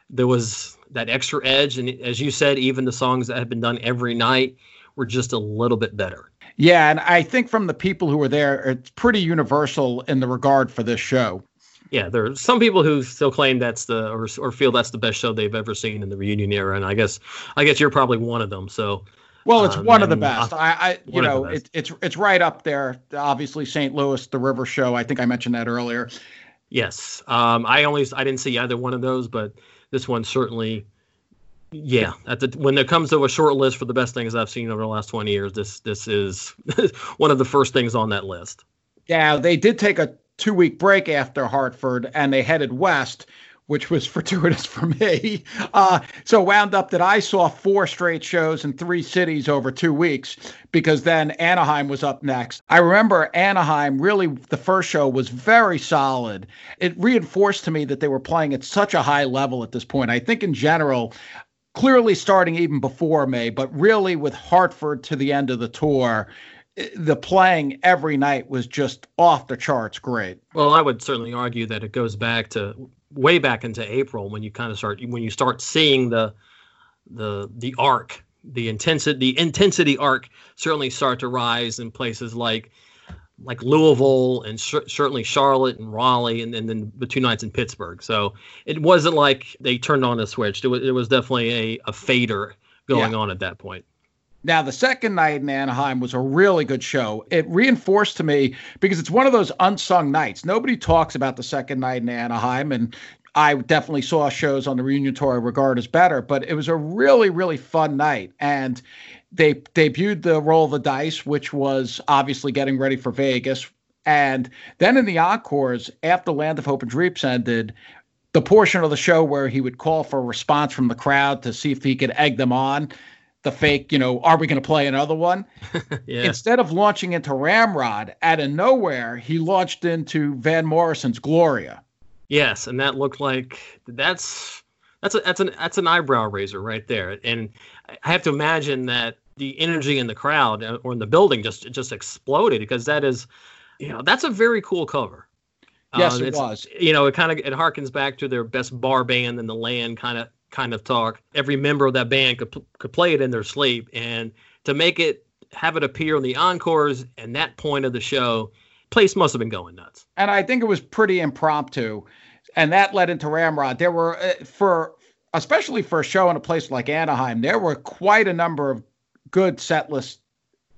there was that extra edge, and as you said, even the songs that had been done every night were just a little bit better. Yeah, and I think from the people who were there, it's pretty universal in the regard for this show. Yeah, there are some people who still claim that's the or, or feel that's the best show they've ever seen in the reunion era, and I guess I guess you're probably one of them. So, well, it's um, one of the best. I, I you know, it, it's it's right up there. Obviously, St. Louis, the River Show. I think I mentioned that earlier. Yes, um, I only I didn't see either one of those, but this one certainly yeah, the when it comes to a short list for the best things I've seen over the last 20 years, this this is one of the first things on that list. Yeah, they did take a two week break after Hartford and they headed west which was fortuitous for me. Uh, so wound up that I saw four straight shows in three cities over two weeks because then Anaheim was up next. I remember Anaheim really the first show was very solid. It reinforced to me that they were playing at such a high level at this point. I think in general, clearly starting even before May, but really with Hartford to the end of the tour, the playing every night was just off the charts great. Well, I would certainly argue that it goes back to way back into April when you kind of start when you start seeing the the the arc, the intensity the intensity arc certainly start to rise in places like like Louisville and sh- certainly Charlotte and Raleigh, and, and, then the two nights in Pittsburgh. So it wasn't like they turned on a switch. It was, it was definitely a, a fader going yeah. on at that point. Now, the second night in Anaheim was a really good show. It reinforced to me because it's one of those unsung nights. Nobody talks about the second night in Anaheim, and I definitely saw shows on the reunion tour I regard as better, but it was a really, really fun night. And they debuted the roll of the dice, which was obviously getting ready for Vegas. And then in the encores, after Land of Hope and Dreams ended, the portion of the show where he would call for a response from the crowd to see if he could egg them on the fake, you know, are we going to play another one? yeah. Instead of launching into Ramrod, out of nowhere, he launched into Van Morrison's Gloria. Yes, and that looked like that's that's a, that's an that's an eyebrow raiser right there. And I have to imagine that the energy in the crowd uh, or in the building just just exploded because that is, you know, that's a very cool cover. Yes, uh, it was. You know, it kind of it harkens back to their best bar band in the land kind of kind of talk. Every member of that band could could play it in their sleep, and to make it have it appear on the encores and that point of the show, place must have been going nuts. And I think it was pretty impromptu, and that led into Ramrod. There were uh, for especially for a show in a place like Anaheim, there were quite a number of good set list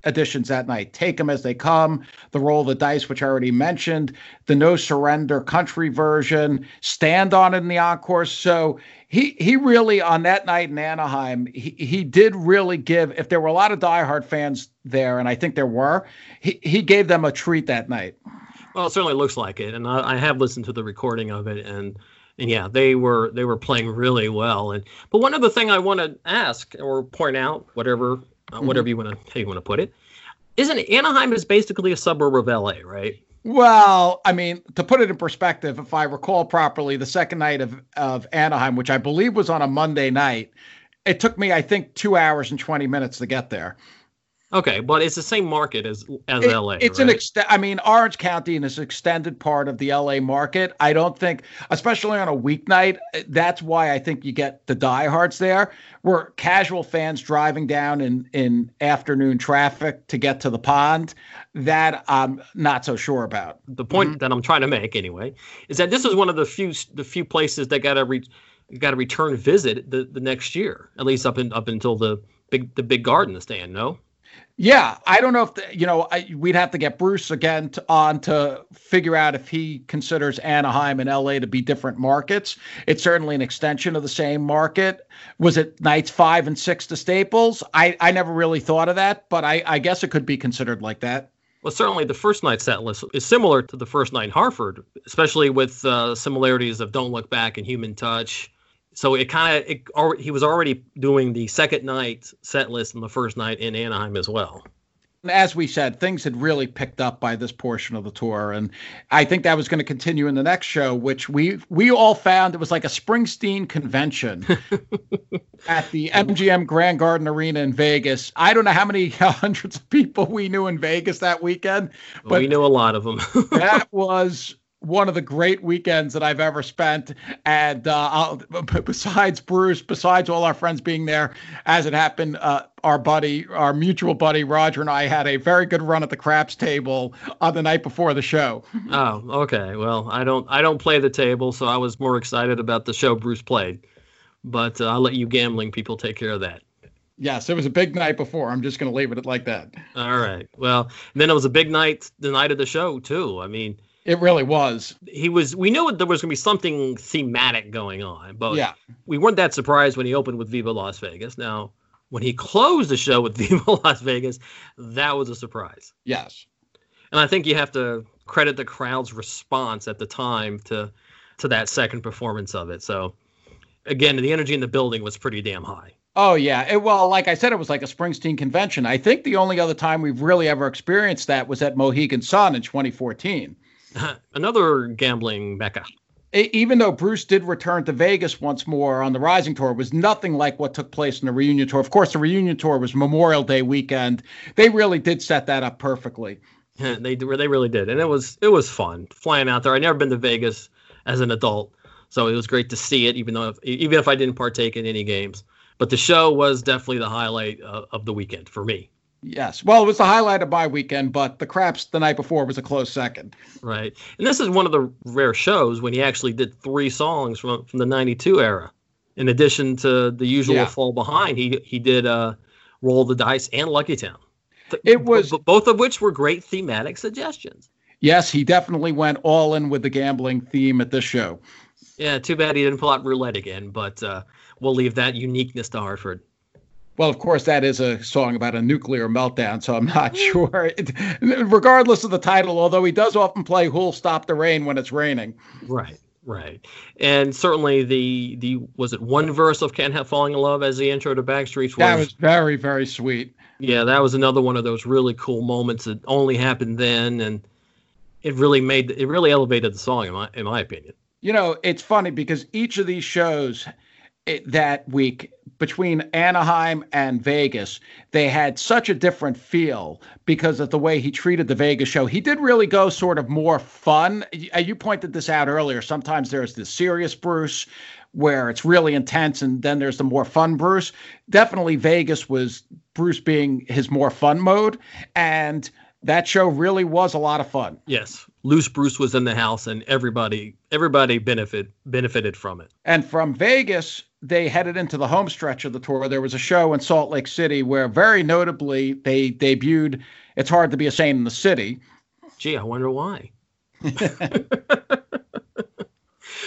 additions that night. Take them as they come. The roll of the dice, which I already mentioned. The no surrender country version. Stand on it in the encore. So he he really on that night in Anaheim, he he did really give. If there were a lot of diehard fans there, and I think there were, he he gave them a treat that night. Well, it certainly looks like it, and I, I have listened to the recording of it, and and yeah, they were they were playing really well. And but one other thing I want to ask or point out, whatever uh, mm-hmm. whatever you want to how you want to put it, isn't Anaheim is basically a suburb of LA, right? Well, I mean, to put it in perspective, if I recall properly, the second night of, of Anaheim, which I believe was on a Monday night, it took me, I think, two hours and 20 minutes to get there. Okay, but it's the same market as as it, LA. It's right? an extent. I mean, Orange County is an extended part of the LA market. I don't think, especially on a weeknight, that's why I think you get the diehards there. Where casual fans driving down in in afternoon traffic to get to the pond, that I'm not so sure about. The point mm-hmm. that I'm trying to make, anyway, is that this is one of the few the few places that got a re, got a return visit the, the next year, at least up in up until the big the big garden stand. No. Yeah, I don't know if the, you know. I, we'd have to get Bruce again to, on to figure out if he considers Anaheim and LA to be different markets. It's certainly an extension of the same market. Was it nights five and six to Staples? I I never really thought of that, but I I guess it could be considered like that. Well, certainly the first night set list is similar to the first night in Hartford, especially with uh, similarities of Don't Look Back and Human Touch so it kind of he was already doing the second night set list and the first night in Anaheim as well. As we said, things had really picked up by this portion of the tour, and I think that was going to continue in the next show, which we we all found it was like a Springsteen convention at the MGM Grand Garden Arena in Vegas. I don't know how many hundreds of people we knew in Vegas that weekend, but we knew a lot of them. that was one of the great weekends that I've ever spent. And uh, besides Bruce, besides all our friends being there, as it happened, uh, our buddy, our mutual buddy Roger and I had a very good run at the craps table on the night before the show. Oh, okay. Well, I don't, I don't play the table, so I was more excited about the show Bruce played. But uh, I'll let you gambling people take care of that. Yes, it was a big night before. I'm just going to leave it like that. All right. Well, then it was a big night the night of the show too. I mean, it really was. He was. We knew there was going to be something thematic going on, but yeah, we weren't that surprised when he opened with Viva Las Vegas. Now, when he closed the show with Viva Las Vegas, that was a surprise. Yes, and I think you have to credit the crowd's response at the time to to that second performance of it. So again, the energy in the building was pretty damn high. Oh yeah. It, well, like I said, it was like a Springsteen convention. I think the only other time we've really ever experienced that was at Mohegan Sun in 2014. Another gambling mecca. Even though Bruce did return to Vegas once more on the Rising Tour, was nothing like what took place in the reunion tour. Of course, the reunion tour was Memorial Day weekend. They really did set that up perfectly. they they really did, and it was it was fun flying out there. I'd never been to Vegas as an adult, so it was great to see it, even though if, even if I didn't partake in any games. But the show was definitely the highlight of, of the weekend for me. Yes. Well, it was the highlight of my weekend, but the craps the night before was a close second. Right. And this is one of the rare shows when he actually did three songs from from the 92 era. In addition to the usual yeah. fall behind, he he did uh Roll the Dice and Lucky Town. It was B- both of which were great thematic suggestions. Yes, he definitely went all in with the gambling theme at this show. Yeah, too bad he didn't pull out roulette again, but uh, we'll leave that uniqueness to Hartford. Well, of course, that is a song about a nuclear meltdown, so I'm not sure. It, regardless of the title, although he does often play "Who'll Stop the Rain" when it's raining. Right, right, and certainly the the was it one verse of "Can't Help Falling in Love" as the intro to Backstreets was. That was very very sweet. Yeah, that was another one of those really cool moments that only happened then, and it really made it really elevated the song in my in my opinion. You know, it's funny because each of these shows it, that week between Anaheim and Vegas, they had such a different feel because of the way he treated the Vegas show. He did really go sort of more fun. Uh, you pointed this out earlier. Sometimes there's the serious Bruce where it's really intense, and then there's the more fun Bruce. Definitely, Vegas was Bruce being his more fun mode. And that show really was a lot of fun. Yes. Loose Bruce was in the house and everybody everybody benefit benefited from it. And from Vegas, they headed into the home stretch of the tour. There was a show in Salt Lake City where, very notably, they debuted "It's Hard to Be a Saint in the City." Gee, I wonder why.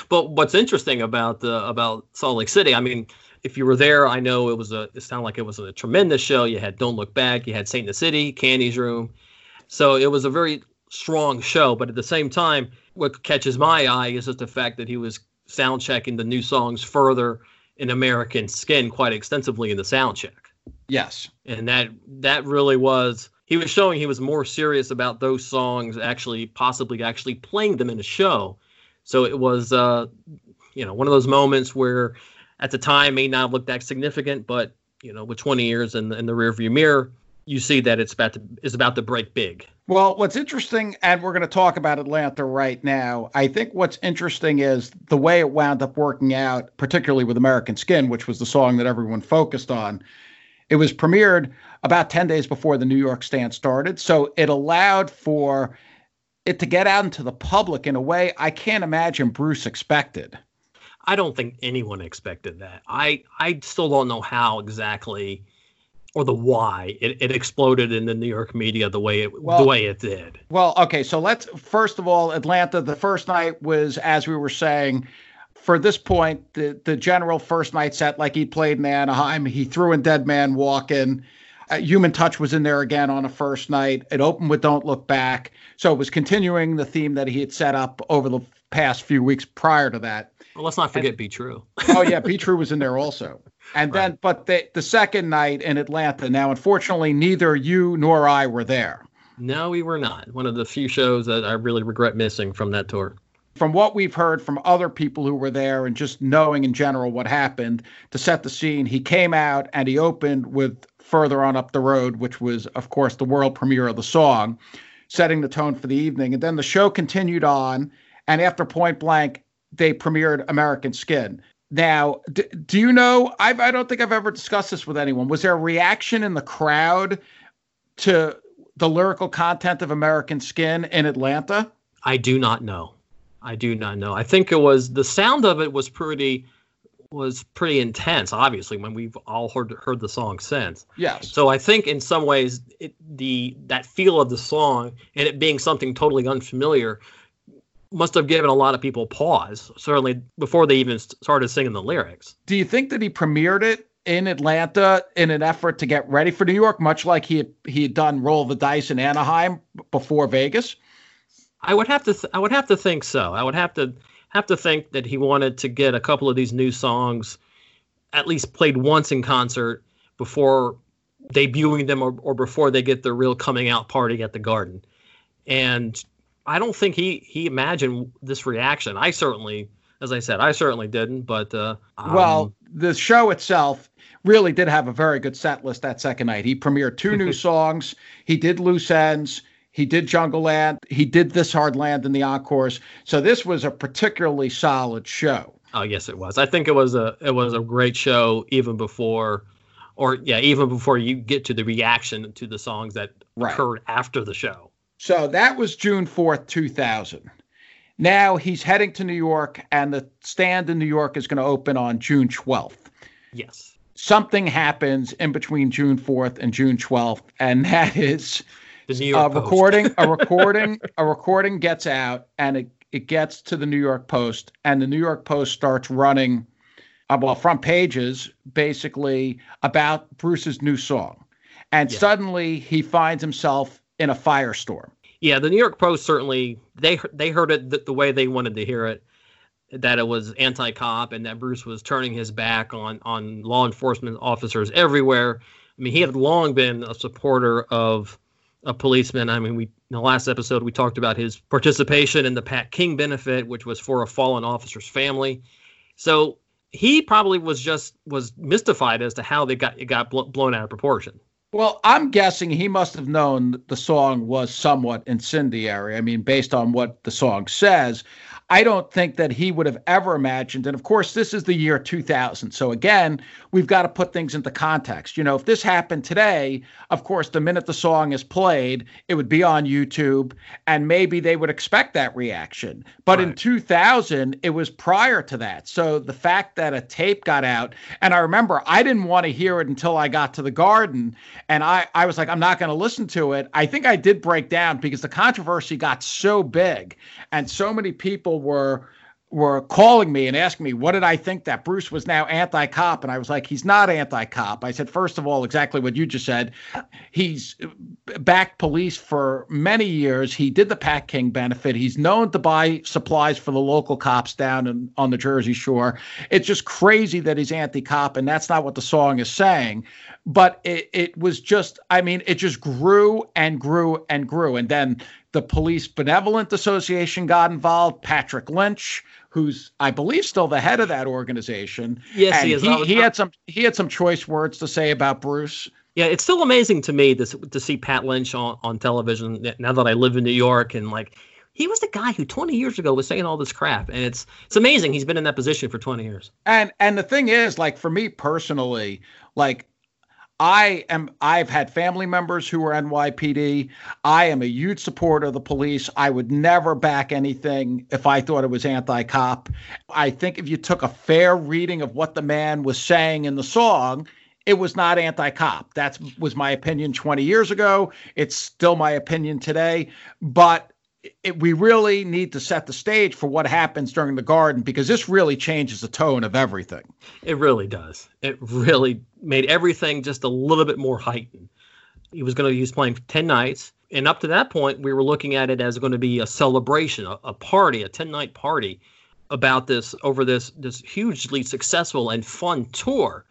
but what's interesting about the about Salt Lake City, I mean, if you were there, I know it was a it sounded like it was a tremendous show. You had Don't Look Back, you had Saint in the City, Candy's Room. So it was a very strong show, but at the same time, what catches my eye is just the fact that he was sound checking the new songs further in American Skin quite extensively in the sound check. Yes. And that that really was he was showing he was more serious about those songs actually possibly actually playing them in a show. So it was uh you know one of those moments where at the time may not look that significant, but you know with 20 years in the, in the rearview mirror, you see that it's about to is about to break big. Well, what's interesting, and we're going to talk about Atlanta right now. I think what's interesting is the way it wound up working out, particularly with American Skin, which was the song that everyone focused on. It was premiered about 10 days before the New York stand started. So it allowed for it to get out into the public in a way I can't imagine Bruce expected. I don't think anyone expected that. I I still don't know how exactly or the why it, it exploded in the New York media the way it well, the way it did. Well, okay, so let's first of all, Atlanta. The first night was, as we were saying, for this point, the the general first night set like he played in Anaheim. He threw in Dead Man Walking. Uh, Human Touch was in there again on a first night. It opened with Don't Look Back, so it was continuing the theme that he had set up over the past few weeks prior to that. Well, let's not forget and, Be True. oh yeah, Be True was in there also. And right. then, but the the second night in Atlanta. Now, unfortunately, neither you nor I were there. No, we were not. One of the few shows that I really regret missing from that tour. From what we've heard from other people who were there and just knowing in general what happened to set the scene, he came out and he opened with Further On Up the Road, which was, of course, the world premiere of the song, setting the tone for the evening. And then the show continued on. And after Point Blank, they premiered American Skin. Now, d- do you know? I've, I don't think I've ever discussed this with anyone. Was there a reaction in the crowd to the lyrical content of American Skin in Atlanta? I do not know. I do not know. I think it was the sound of it was pretty was pretty intense. Obviously, when we've all heard heard the song since. Yes. So I think in some ways it, the that feel of the song and it being something totally unfamiliar must have given a lot of people pause, certainly before they even started singing the lyrics. Do you think that he premiered it in Atlanta in an effort to get ready for New York, much like he had, he had done Roll the Dice in Anaheim before Vegas? I would have to th- I would have to think so. I would have to have to think that he wanted to get a couple of these new songs at least played once in concert before debuting them or, or before they get their real coming out party at the Garden. And I don't think he he imagined this reaction. I certainly, as I said, I certainly didn't. But uh, um, well, the show itself really did have a very good set list that second night. He premiered two new songs. He did Loose Ends. He did Jungleland. He did This Hard Land in the encores. So this was a particularly solid show. Oh yes, it was. I think it was a it was a great show even before, or yeah, even before you get to the reaction to the songs that right. occurred after the show. So that was June fourth, two thousand. Now he's heading to New York, and the stand in New York is going to open on June twelfth. Yes. Something happens in between June fourth and June twelfth, and that is the New York a recording. a recording. A recording gets out, and it it gets to the New York Post, and the New York Post starts running, uh, well, front pages basically about Bruce's new song. And yeah. suddenly he finds himself in a firestorm. Yeah, the New York Post certainly they they heard it the, the way they wanted to hear it, that it was anti-cop and that Bruce was turning his back on on law enforcement officers everywhere. I mean, he had long been a supporter of a policeman. I mean, we in the last episode we talked about his participation in the Pat King benefit, which was for a fallen officer's family. So he probably was just was mystified as to how they got it got bl- blown out of proportion. Well, I'm guessing he must have known the song was somewhat incendiary. I mean, based on what the song says. I don't think that he would have ever imagined. And of course, this is the year 2000. So again, we've got to put things into context. You know, if this happened today, of course, the minute the song is played, it would be on YouTube and maybe they would expect that reaction. But right. in 2000, it was prior to that. So the fact that a tape got out, and I remember I didn't want to hear it until I got to the garden. And I, I was like, I'm not going to listen to it. I think I did break down because the controversy got so big and so many people were were calling me and asking me what did I think that Bruce was now anti-cop and I was like he's not anti-cop. I said first of all exactly what you just said. He's backed police for many years. He did the Pat King benefit. He's known to buy supplies for the local cops down in, on the Jersey Shore. It's just crazy that he's anti-cop and that's not what the song is saying. But it, it was just I mean it just grew and grew and grew and then the Police Benevolent Association got involved. Patrick Lynch, who's I believe still the head of that organization. Yes, and he is. He, he had some he had some choice words to say about Bruce. Yeah, it's still amazing to me to to see Pat Lynch on on television now that I live in New York and like he was the guy who 20 years ago was saying all this crap and it's it's amazing he's been in that position for 20 years and and the thing is like for me personally like I am I've had family members who are NYPD. I am a huge supporter of the police. I would never back anything if I thought it was anti-cop. I think if you took a fair reading of what the man was saying in the song, it was not anti-cop. That was my opinion 20 years ago. It's still my opinion today, but it, we really need to set the stage for what happens during the garden because this really changes the tone of everything. It really does. It really made everything just a little bit more heightened. He was going to use playing 10 nights. And up to that point, we were looking at it as going to be a celebration, a, a party, a 10 night party about this over this this hugely successful and fun tour.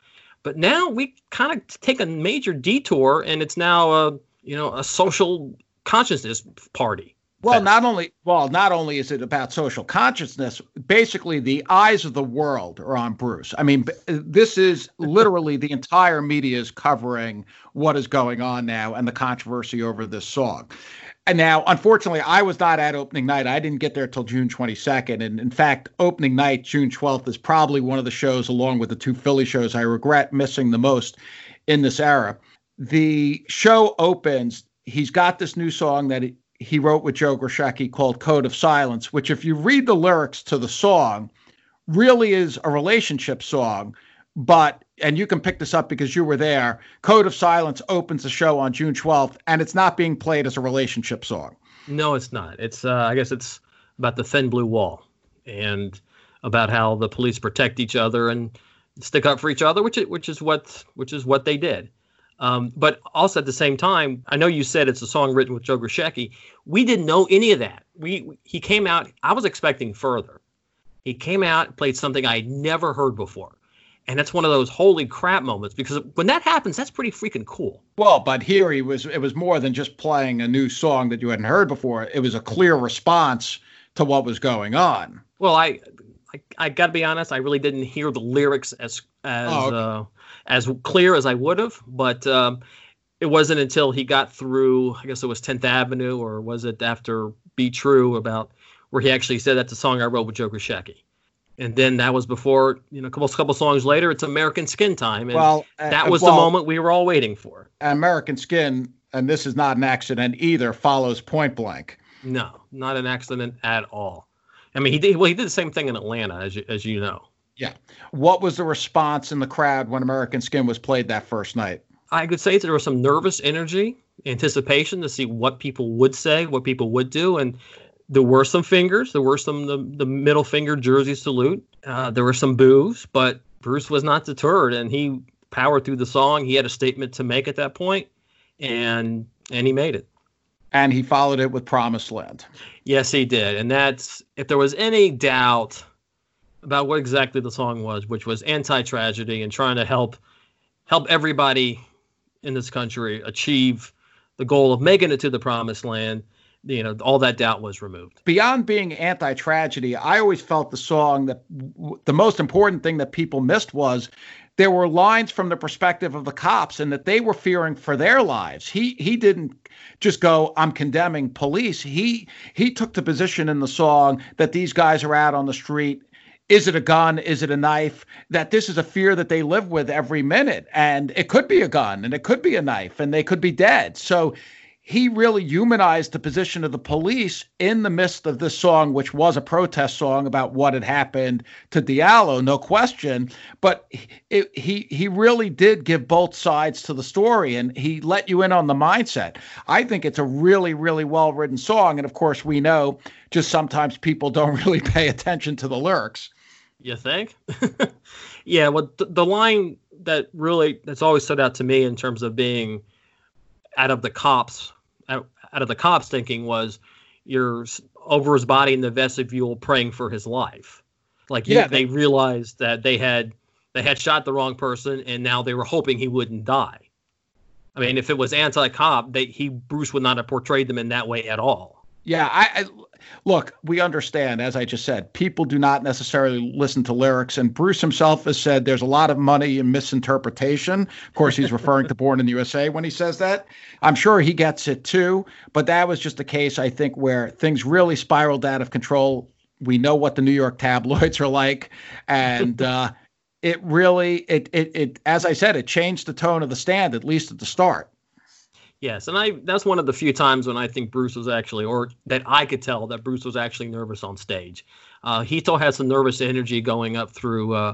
But now we kind of take a major detour and it's now a you know a social consciousness party well, not only well, not only is it about social consciousness, basically the eyes of the world are on Bruce. I mean, this is literally the entire media is covering what is going on now and the controversy over this song. And now, unfortunately, I was not at opening night. I didn't get there till June 22nd. And in fact, opening night, June 12th, is probably one of the shows, along with the two Philly shows, I regret missing the most in this era. The show opens. He's got this new song that he wrote with Joe Grushecky called Code of Silence, which, if you read the lyrics to the song, really is a relationship song. But, and you can pick this up because you were there, Code of Silence opens the show on June 12th, and it's not being played as a relationship song. No, it's not. It's, uh, I guess it's about the thin blue wall and about how the police protect each other and stick up for each other, which which is what, which is what they did. Um, but also at the same time, I know you said it's a song written with Joe Grushecky. We didn't know any of that. We he came out. I was expecting further, He came out, played something I had never heard before. And that's one of those holy crap moments because when that happens, that's pretty freaking cool. Well, but here he was, it was more than just playing a new song that you hadn't heard before. It was a clear response to what was going on. Well, I, I, I got to be honest, I really didn't hear the lyrics as, as, oh, okay. uh, as clear as I would have, but um, it wasn't until he got through, I guess it was 10th Avenue or was it after Be True about where he actually said that's a song I wrote with Joe Grushecky and then that was before you know a couple couple songs later it's american skin time and well, uh, that was well, the moment we were all waiting for. American skin and this is not an accident either follows point blank. No not an accident at all i mean he did well he did the same thing in atlanta as you, as you know yeah what was the response in the crowd when american skin was played that first night i could say there was some nervous energy anticipation to see what people would say what people would do and there were some fingers. There were some the, the middle finger jersey salute. Uh, there were some boos, but Bruce was not deterred, and he powered through the song. He had a statement to make at that point, and and he made it. And he followed it with "Promised Land." Yes, he did, and that's if there was any doubt about what exactly the song was, which was anti-tragedy and trying to help help everybody in this country achieve the goal of making it to the promised land you know all that doubt was removed beyond being anti-tragedy i always felt the song that w- the most important thing that people missed was there were lines from the perspective of the cops and that they were fearing for their lives. He he didn't just go i'm condemning police. He he took the position in the song that these guys are out on the street. Is it a gun? Is it a knife? That this is a fear that they live with every minute. And it could be a gun and it could be a knife and they could be dead. So he really humanized the position of the police in the midst of this song, which was a protest song about what had happened to Diallo, no question. But he he really did give both sides to the story, and he let you in on the mindset. I think it's a really really well written song, and of course we know just sometimes people don't really pay attention to the lyrics. You think? yeah. Well, th- the line that really that's always stood out to me in terms of being out of the cops out, of the cops thinking was you're over his body in the vestibule praying for his life. Like yeah, they, they realized that they had they had shot the wrong person and now they were hoping he wouldn't die. I mean, if it was anti-cop, they he Bruce would not have portrayed them in that way at all. Yeah, I, I look, we understand, as I just said, people do not necessarily listen to lyrics. And Bruce himself has said there's a lot of money in misinterpretation. Of course, he's referring to Born in the USA when he says that. I'm sure he gets it too. But that was just a case, I think, where things really spiraled out of control. We know what the New York tabloids are like. And, uh, it really it, it it as i said it changed the tone of the stand at least at the start Yes, and I that's one of the few times when I think Bruce was actually, or that I could tell that Bruce was actually nervous on stage. Uh, he still had some nervous energy going up through uh,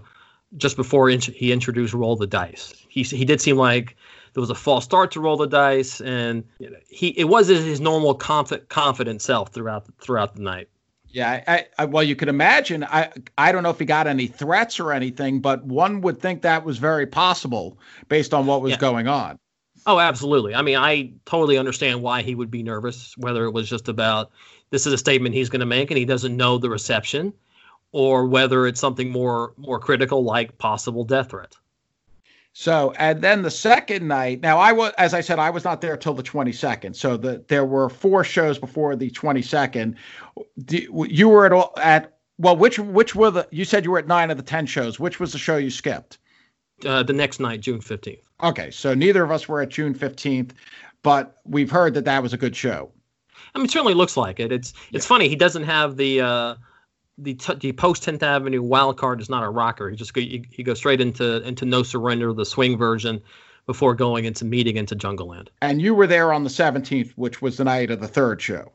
just before in- he introduced roll the dice. He he did seem like there was a false start to roll the dice, and you know, he it wasn't his normal confident confident self throughout throughout the night. Yeah, I, I, well, you could imagine. I I don't know if he got any threats or anything, but one would think that was very possible based on what was yeah. going on. Oh, absolutely. I mean, I totally understand why he would be nervous, whether it was just about this is a statement he's going to make and he doesn't know the reception, or whether it's something more more critical like possible death threat. So, and then the second night, now I was, as I said, I was not there till the 22nd. So the, there were four shows before the 22nd. You were at, all at, well, which, which were the, you said you were at nine of the 10 shows. Which was the show you skipped? Uh, the next night, June 15th. Okay, so neither of us were at June 15th, but we've heard that that was a good show. I mean, it certainly looks like it. It's it's yeah. funny he doesn't have the uh, the t- the post 10th Avenue wild card is not a rocker. He just go, he, he goes straight into into No Surrender, the swing version, before going into meeting into Jungleland. And you were there on the 17th, which was the night of the third show.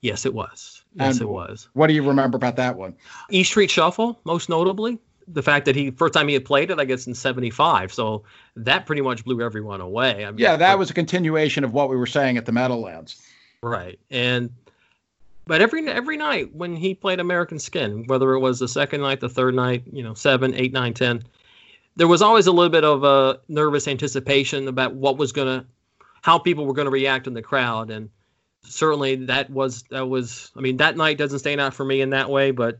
Yes, it was. Yes, and it was. What do you remember about that one? E Street Shuffle, most notably the fact that he first time he had played it, I guess in '75. So that pretty much blew everyone away. I mean, yeah, that but, was a continuation of what we were saying at the Meadowlands. Right, and but every every night when he played American Skin, whether it was the second night, the third night, you know, seven, eight, nine, ten, there was always a little bit of a nervous anticipation about what was gonna, how people were gonna react in the crowd, and certainly that was that was. I mean, that night doesn't stand out for me in that way, but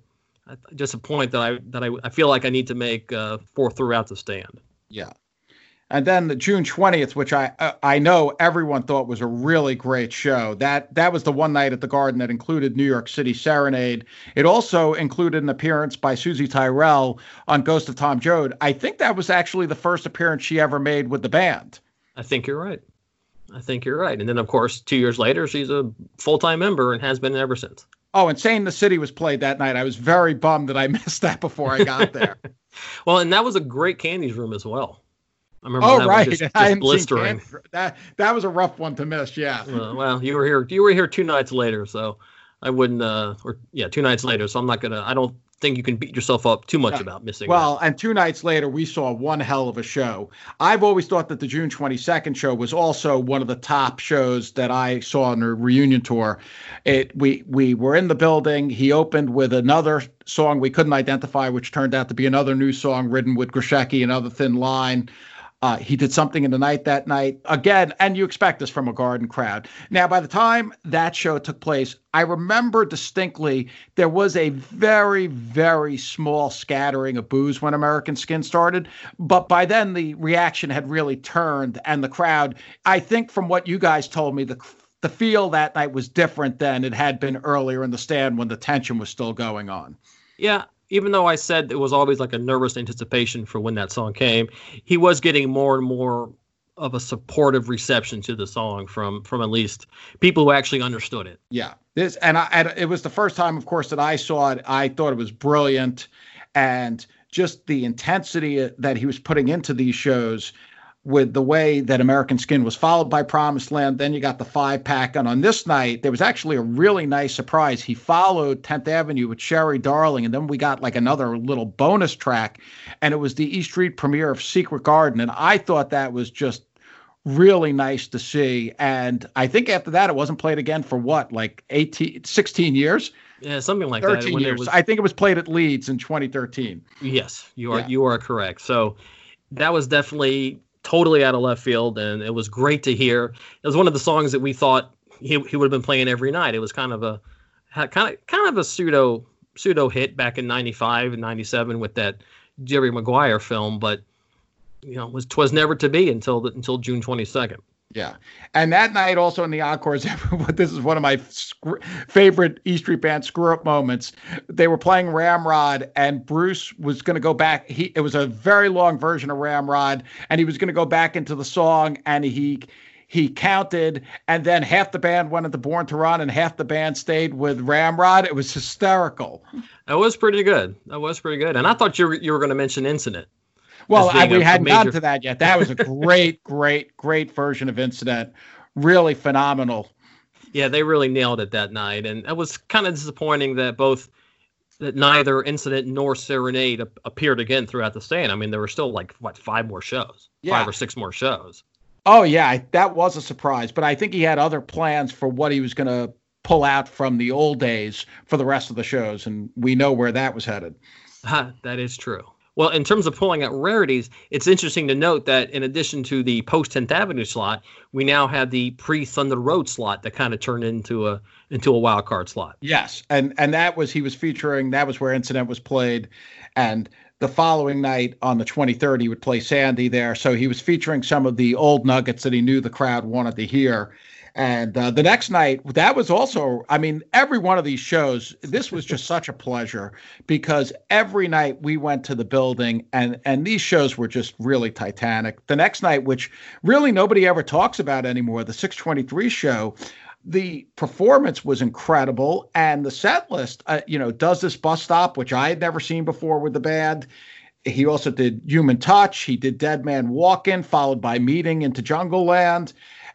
just a point that I that I, I feel like I need to make uh, for throughout the stand. Yeah. And then the June 20th, which I uh, I know everyone thought was a really great show. That that was the one night at the Garden that included New York City Serenade. It also included an appearance by Soozie Tyrell on Ghost of Tom Joad. I think that was actually the first appearance she ever made with the band. I think you're right. I think you're right. And then of course, 2 years later, she's a full-time member and has been ever since. Oh, Insane the City was played that night. I was very bummed that I missed that before I got there. well, and that was a great Candy's room as well. I remember oh right, just, just blistering. That that was a rough one to miss. Yeah. Uh, well, you were here. You were here two nights later, so I wouldn't. Uh, or yeah, two nights later. So I'm not gonna. I don't think you can beat yourself up too much about missing. Well, that. and two nights later, we saw one hell of a show. I've always thought that the June 22nd show was also one of the top shows that I saw on the reunion tour. It we we were in the building. He opened with another song we couldn't identify, which turned out to be another new song written with Grushecky, another thin line. Uh, he did something in the night that night again, and you expect this from a garden crowd. Now, by the time that show took place, I remember distinctly there was a very, very small scattering of boos when American Skin started, but by then the reaction had really turned, and the crowd. I think from what you guys told me, the the feel that night was different than it had been earlier in the stand when the tension was still going on. Yeah, even though I said it was always like a nervous anticipation for when that song came, he was getting more and more of a supportive reception to the song from from at least people who actually understood it. Yeah, this and I and it was the first time, of course, that I saw it. I thought it was brilliant, and just the intensity uh, that he was putting into these shows with the way that American Skin was followed by Promised Land. Then you got the five pack. And on this night, there was actually a really nice surprise. He followed 10th Avenue with Sherry Darling. And then we got like another little bonus track. And it was the East Street premiere of Secret Garden. And I thought that was just really nice to see. And I think after that, it wasn't played again for what, like 18, 16 years? Yeah, something like 13 that. 13 years. Was... I think it was played at Leeds in 2013. Yes, you are yeah. you are correct. So that was definitely totally out of left field, and it was great to hear. It was one of the songs that we thought he, he would have been playing every night. It was kind of a kind of kind of a pseudo pseudo hit back in '95 and '97 with that Jerry Maguire film, but you know was twas never to be until the, until June 22nd. Yeah. And that night, also in the encores, this is one of my favorite E Street Band screw up moments. They were playing Ramrod, and Bruce was going to go back. He It was a very long version of Ramrod, and he was going to go back into the song, and he he counted, and then half the band went into Born to Run, and half the band stayed with Ramrod. It was hysterical. That was pretty good. That was pretty good. And I thought you were, you were going to mention Incident. Well, I, we hadn't major... gotten to that yet. That was a great, great, great version of Incident. Really phenomenal. Yeah, they really nailed it that night, and it was kind of disappointing that both that neither Incident nor Serenade appeared again throughout the stand. I mean, there were still like what five more shows, yeah. five or six more shows. Oh yeah, that was a surprise. But I think he had other plans for what he was going to pull out from the old days for the rest of the shows, and we know where that was headed. that is true. Well, in terms of pulling out rarities, it's interesting to note that in addition to the post 10th Avenue slot, we now have the pre Thunder Road slot that kind of turned into a into a wild card slot. Yes, and and that was he was featuring. That was where Incident was played, and the following night on the 23rd he would play Sandy there. So he was featuring some of the old nuggets that he knew the crowd wanted to hear. And uh, the next night, that was also, I mean, every one of these shows, this was just such a pleasure because every night we went to the building and, and these shows were just really titanic. The next night, which really nobody ever talks about anymore, the 623 show, the performance was incredible. And the set list, uh, you know, does this bus stop, which I had never seen before with the band. He also did Human Touch. He did Dead Man Walking, followed by Meeting into Jungleland.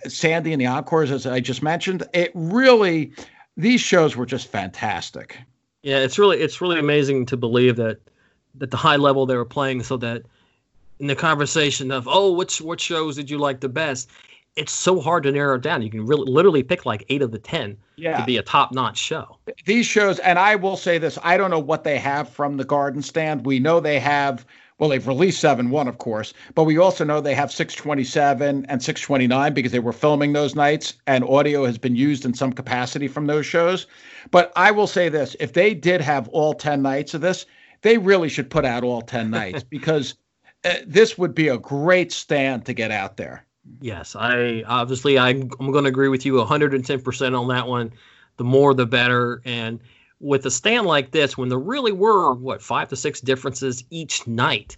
Sandy and the Encores, as I just mentioned. It really, these shows were just fantastic. Yeah, it's really it's really amazing to believe that that the high level they were playing, so that in the conversation of oh, which what shows did you like the best? It's so hard to narrow it down. You can really literally pick like eight of the ten yeah. to be a top notch show. These shows, and I will say this: I don't know what they have from the Garden Stand. We know they have well, they've released 7 1, of course, but we also know they have 627 and 629 because they were filming those nights and audio has been used in some capacity from those shows. But I will say this if they did have all 10 nights of this, they really should put out all 10 nights because uh, this would be a great stand to get out there. Yes, I obviously I'm, I'm going to agree with you 110% on that one. The more the better. And with a stand like this, when there really were what five to six differences each night,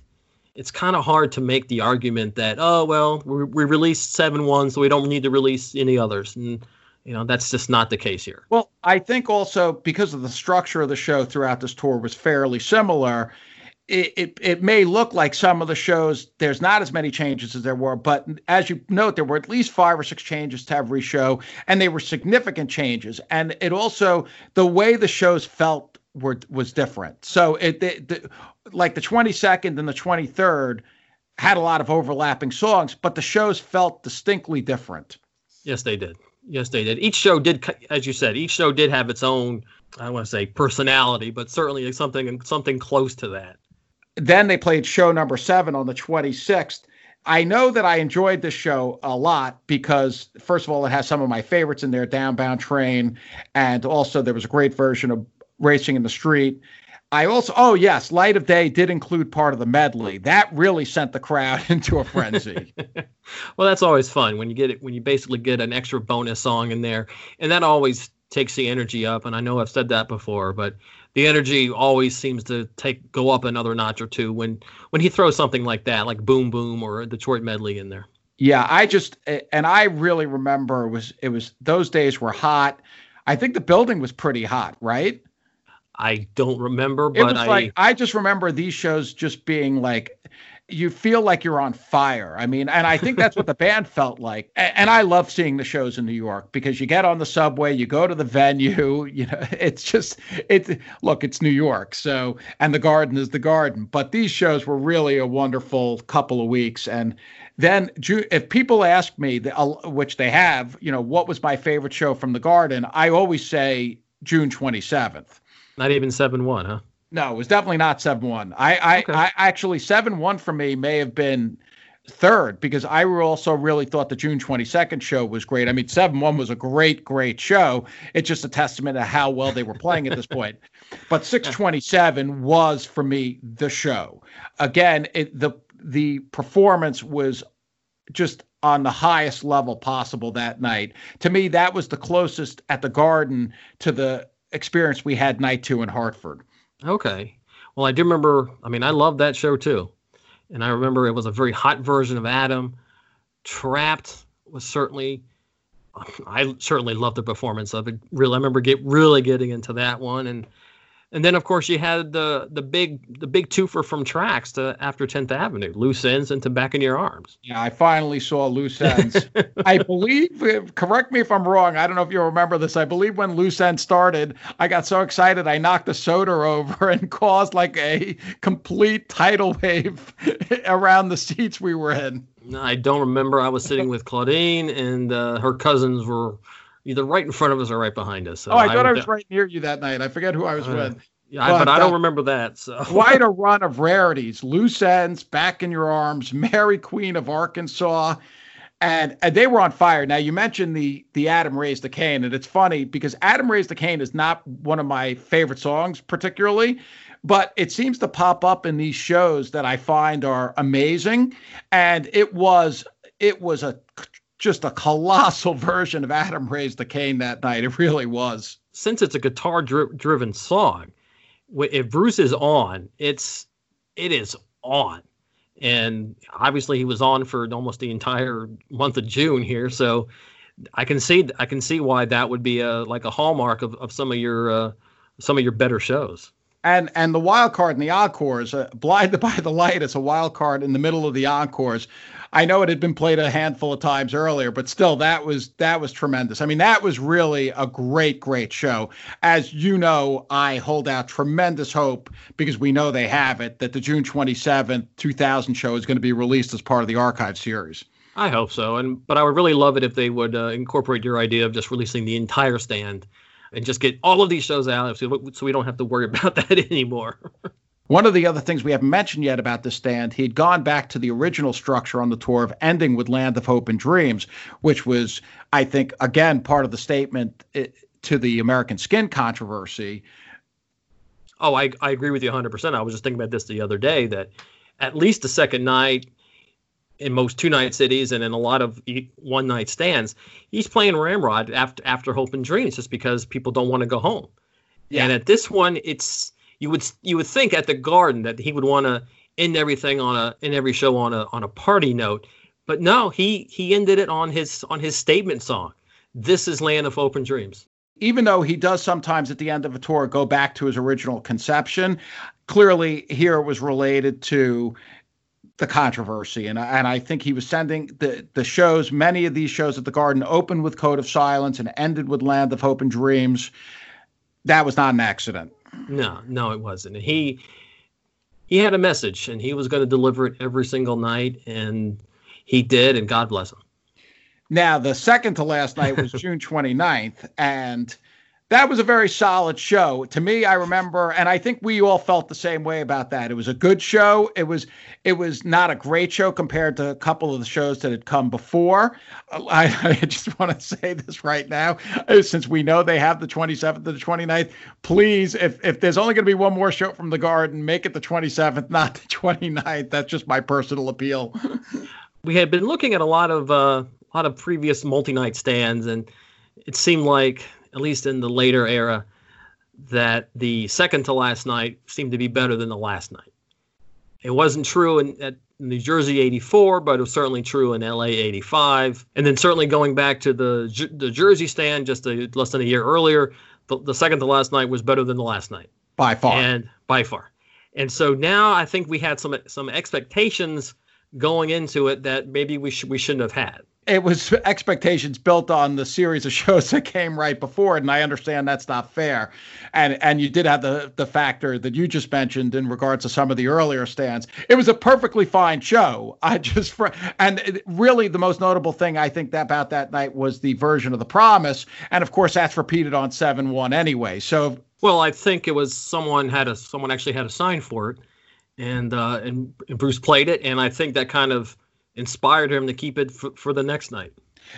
it's kind of hard to make the argument that oh well we, we released seven ones, so we don't need to release any others, and you know that's just not the case here. Well, I think also because of the structure of the show throughout this tour was fairly similar. It, it, it may look like some of the shows there's not as many changes as there were, but as you note, there were at least five or six changes to every show, and they were significant changes. And it also the way the shows felt were was different. So it the, the, like the 22nd and the 23rd had a lot of overlapping songs, but the shows felt distinctly different. Yes, they did. Yes, they did. Each show did, as you said, each show did have its own. I don't want to say personality, but certainly something something close to that. Then they played show number seven on the 26th. I know that I enjoyed this show a lot because, first of all, it has some of my favorites in there Downbound Train, and also there was a great version of Racing in the Street. I also, oh, yes, Light of Day did include part of the medley. That really sent the crowd into a frenzy. well, that's always fun when you get it, when you basically get an extra bonus song in there. And that always takes the energy up. And I know I've said that before, but the energy always seems to take go up another notch or two when when he throws something like that, like Boom Boom or Detroit medley in there. Yeah, I just and I really remember it was it was those days were hot. I think the building was pretty hot, right? I don't remember, but I like I just remember these shows just being like you feel like you're on fire. I mean, and I think that's what the band felt like. And I love seeing the shows in New York because you get on the subway, you go to the venue, you know, it's just it's look, it's New York. So, and the garden is the garden. But these shows were really a wonderful couple of weeks and then if people ask me uh, which they have, you know, what was my favorite show from the garden, I always say June 27th. Not even 7-1, huh? No, it was definitely not seven one. I I, okay. I actually seven one for me may have been third because I also really thought the June 22nd show was great. I mean, 7 1 was a great, great show. It's just a testament to how well they were playing at this point. But 627 was, for me, the show. Again, it, the the performance was just on the highest level possible that night. To me, that was the closest at the Garden to the experience we had night two in Hartford. Okay. Well, I do remember. I mean, I love that show too, and I remember it was a very hot version of Adam. Trapped was certainly. I certainly loved the performance of it. Really, I remember get really getting into that one, and and then of course you had the the big the big twofer from tracks to after 10th Avenue, loose ends into back in your arms. Yeah, I finally saw loose ends. I believe correct me if I'm wrong. I don't know if you remember this. I believe when loose ends started, I got so excited I knocked the soda over and caused like a complete tidal wave around the seats we were in. I don't remember. I was sitting with Claudine and uh, her cousins were either right in front of us or right behind us. So oh, I thought I, I was right near you that night. I forget who I was uh, with. Yeah, but, but I don't uh, remember that. So quite a run of rarities: loose ends, back in your arms, Mary Queen of Arkansas, and, and they were on fire. Now you mentioned the the Adam raised the Cain, and it's funny because Adam raised the Cain is not one of my favorite songs particularly, but it seems to pop up in these shows that I find are amazing, and it was it was a just a colossal version of Adam Raised the Cain that night. It really was. Since it's a guitar dri- driven song, if Bruce is on, it's it is on. And obviously he was on for almost the entire month of June here, so I can see I can see why that would be a like a hallmark of, of some of your uh, some of your better shows. And and the wild card in the encores, uh, blinded by the light, it's a wild card in the middle of the encores. I know it had been played a handful of times earlier, but still that was that was tremendous. I mean, that was really a great, great show. As you know, I hold out tremendous hope because we know they have it that the June 27th, 2000 show is going to be released as part of the archive series. I hope so, and but I would really love it if they would uh, incorporate your idea of just releasing the entire stand and just get all of these shows out so, so we don't have to worry about that anymore. One of the other things we haven't mentioned yet about the stand, he had gone back to the original structure on the tour of ending with Land of Hope and Dreams, which was, I think, again, part of the statement eh, to the American Skin controversy. Oh, I, I agree with you 100%. I was just thinking about this the other day that at least the second night in most two night cities and in a lot of one night stands, he's playing Ramrod after after Hope and Dreams just because people don't want to go home. Yeah. And at this one, it's you would you would think at the Garden that he would want to end everything on a in every show on a on a party note, but no, he he ended it on his on his statement song. This is Land of Hope and Dreams. Even though he does sometimes at the end of a tour go back to his original conception, clearly here it was related to the controversy. And, and I think he was sending the, the shows, many of these shows at the Garden opened with Code of Silence and ended with Land of Hope and Dreams. That was not an accident. No, no, it wasn't. He he had a message and he was going to deliver it every single night and he did and God bless him. Now, the second to last night was June 29th and – that was a very solid show. To me i remember and i think we all felt the same way about that. It was a good show. It was it was not a great show compared to a couple of the shows that had come before. I, I just want to say this right now since we know they have the 27th and the 29th please if if there's only going to be one more show from the garden make it the 27th not the 29th that's just my personal appeal. We had been looking at a lot of uh, a lot of previous multi-night stands and it seemed like at least in the later era, that the second to last night seemed to be better than the last night. It wasn't true in at New Jersey 84, but it was certainly true in LA 85. And then certainly going back to the the Jersey stand just a, less than a year earlier, the, the second to last night was better than the last night. By far. And by far. And so now I think we had some some expectations going into it that maybe we should we shouldn't have had it was expectations built on the series of shows that came right before it, and I understand that's not fair. And and you did have the the factor that you just mentioned in regards to some of the earlier stands. It was a perfectly fine show. I just and it, really the most notable thing I think that about that night was the version of the promise, and of course that's repeated on seven one anyway. So well, I think it was someone had a someone actually had a sign for it, and uh, and, and Bruce played it, and I think that kind of inspired him to keep it for, for the next night.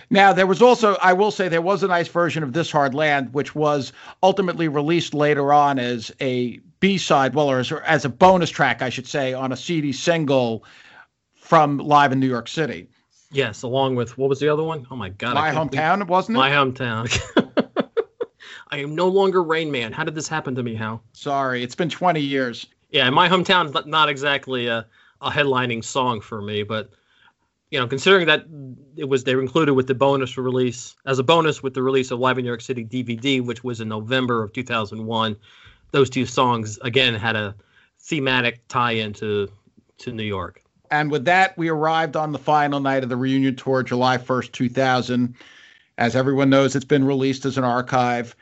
Now, there was also, I will say, there was a nice version of This Hard Land, which was ultimately released later on as a B side, well, or as, as a bonus track, I should say, on a CD single from Live in New York City. Yes, along with what was the other one? Oh my God. My hometown, believe, wasn't it? My hometown. I am no longer Rain Man. How did this happen to me, Hal? Sorry, it's been 20 years. Yeah, my hometown not exactly a, a headlining song for me, but you know, considering that it was they were included with the bonus release as a bonus with the release of Live in New York City DVD, which was in November of 2001. Those two songs again had a thematic tie-in to to New York. And with that, we arrived on the final night of the reunion tour, July 1st, 2000. As everyone knows, it's been released as an archive.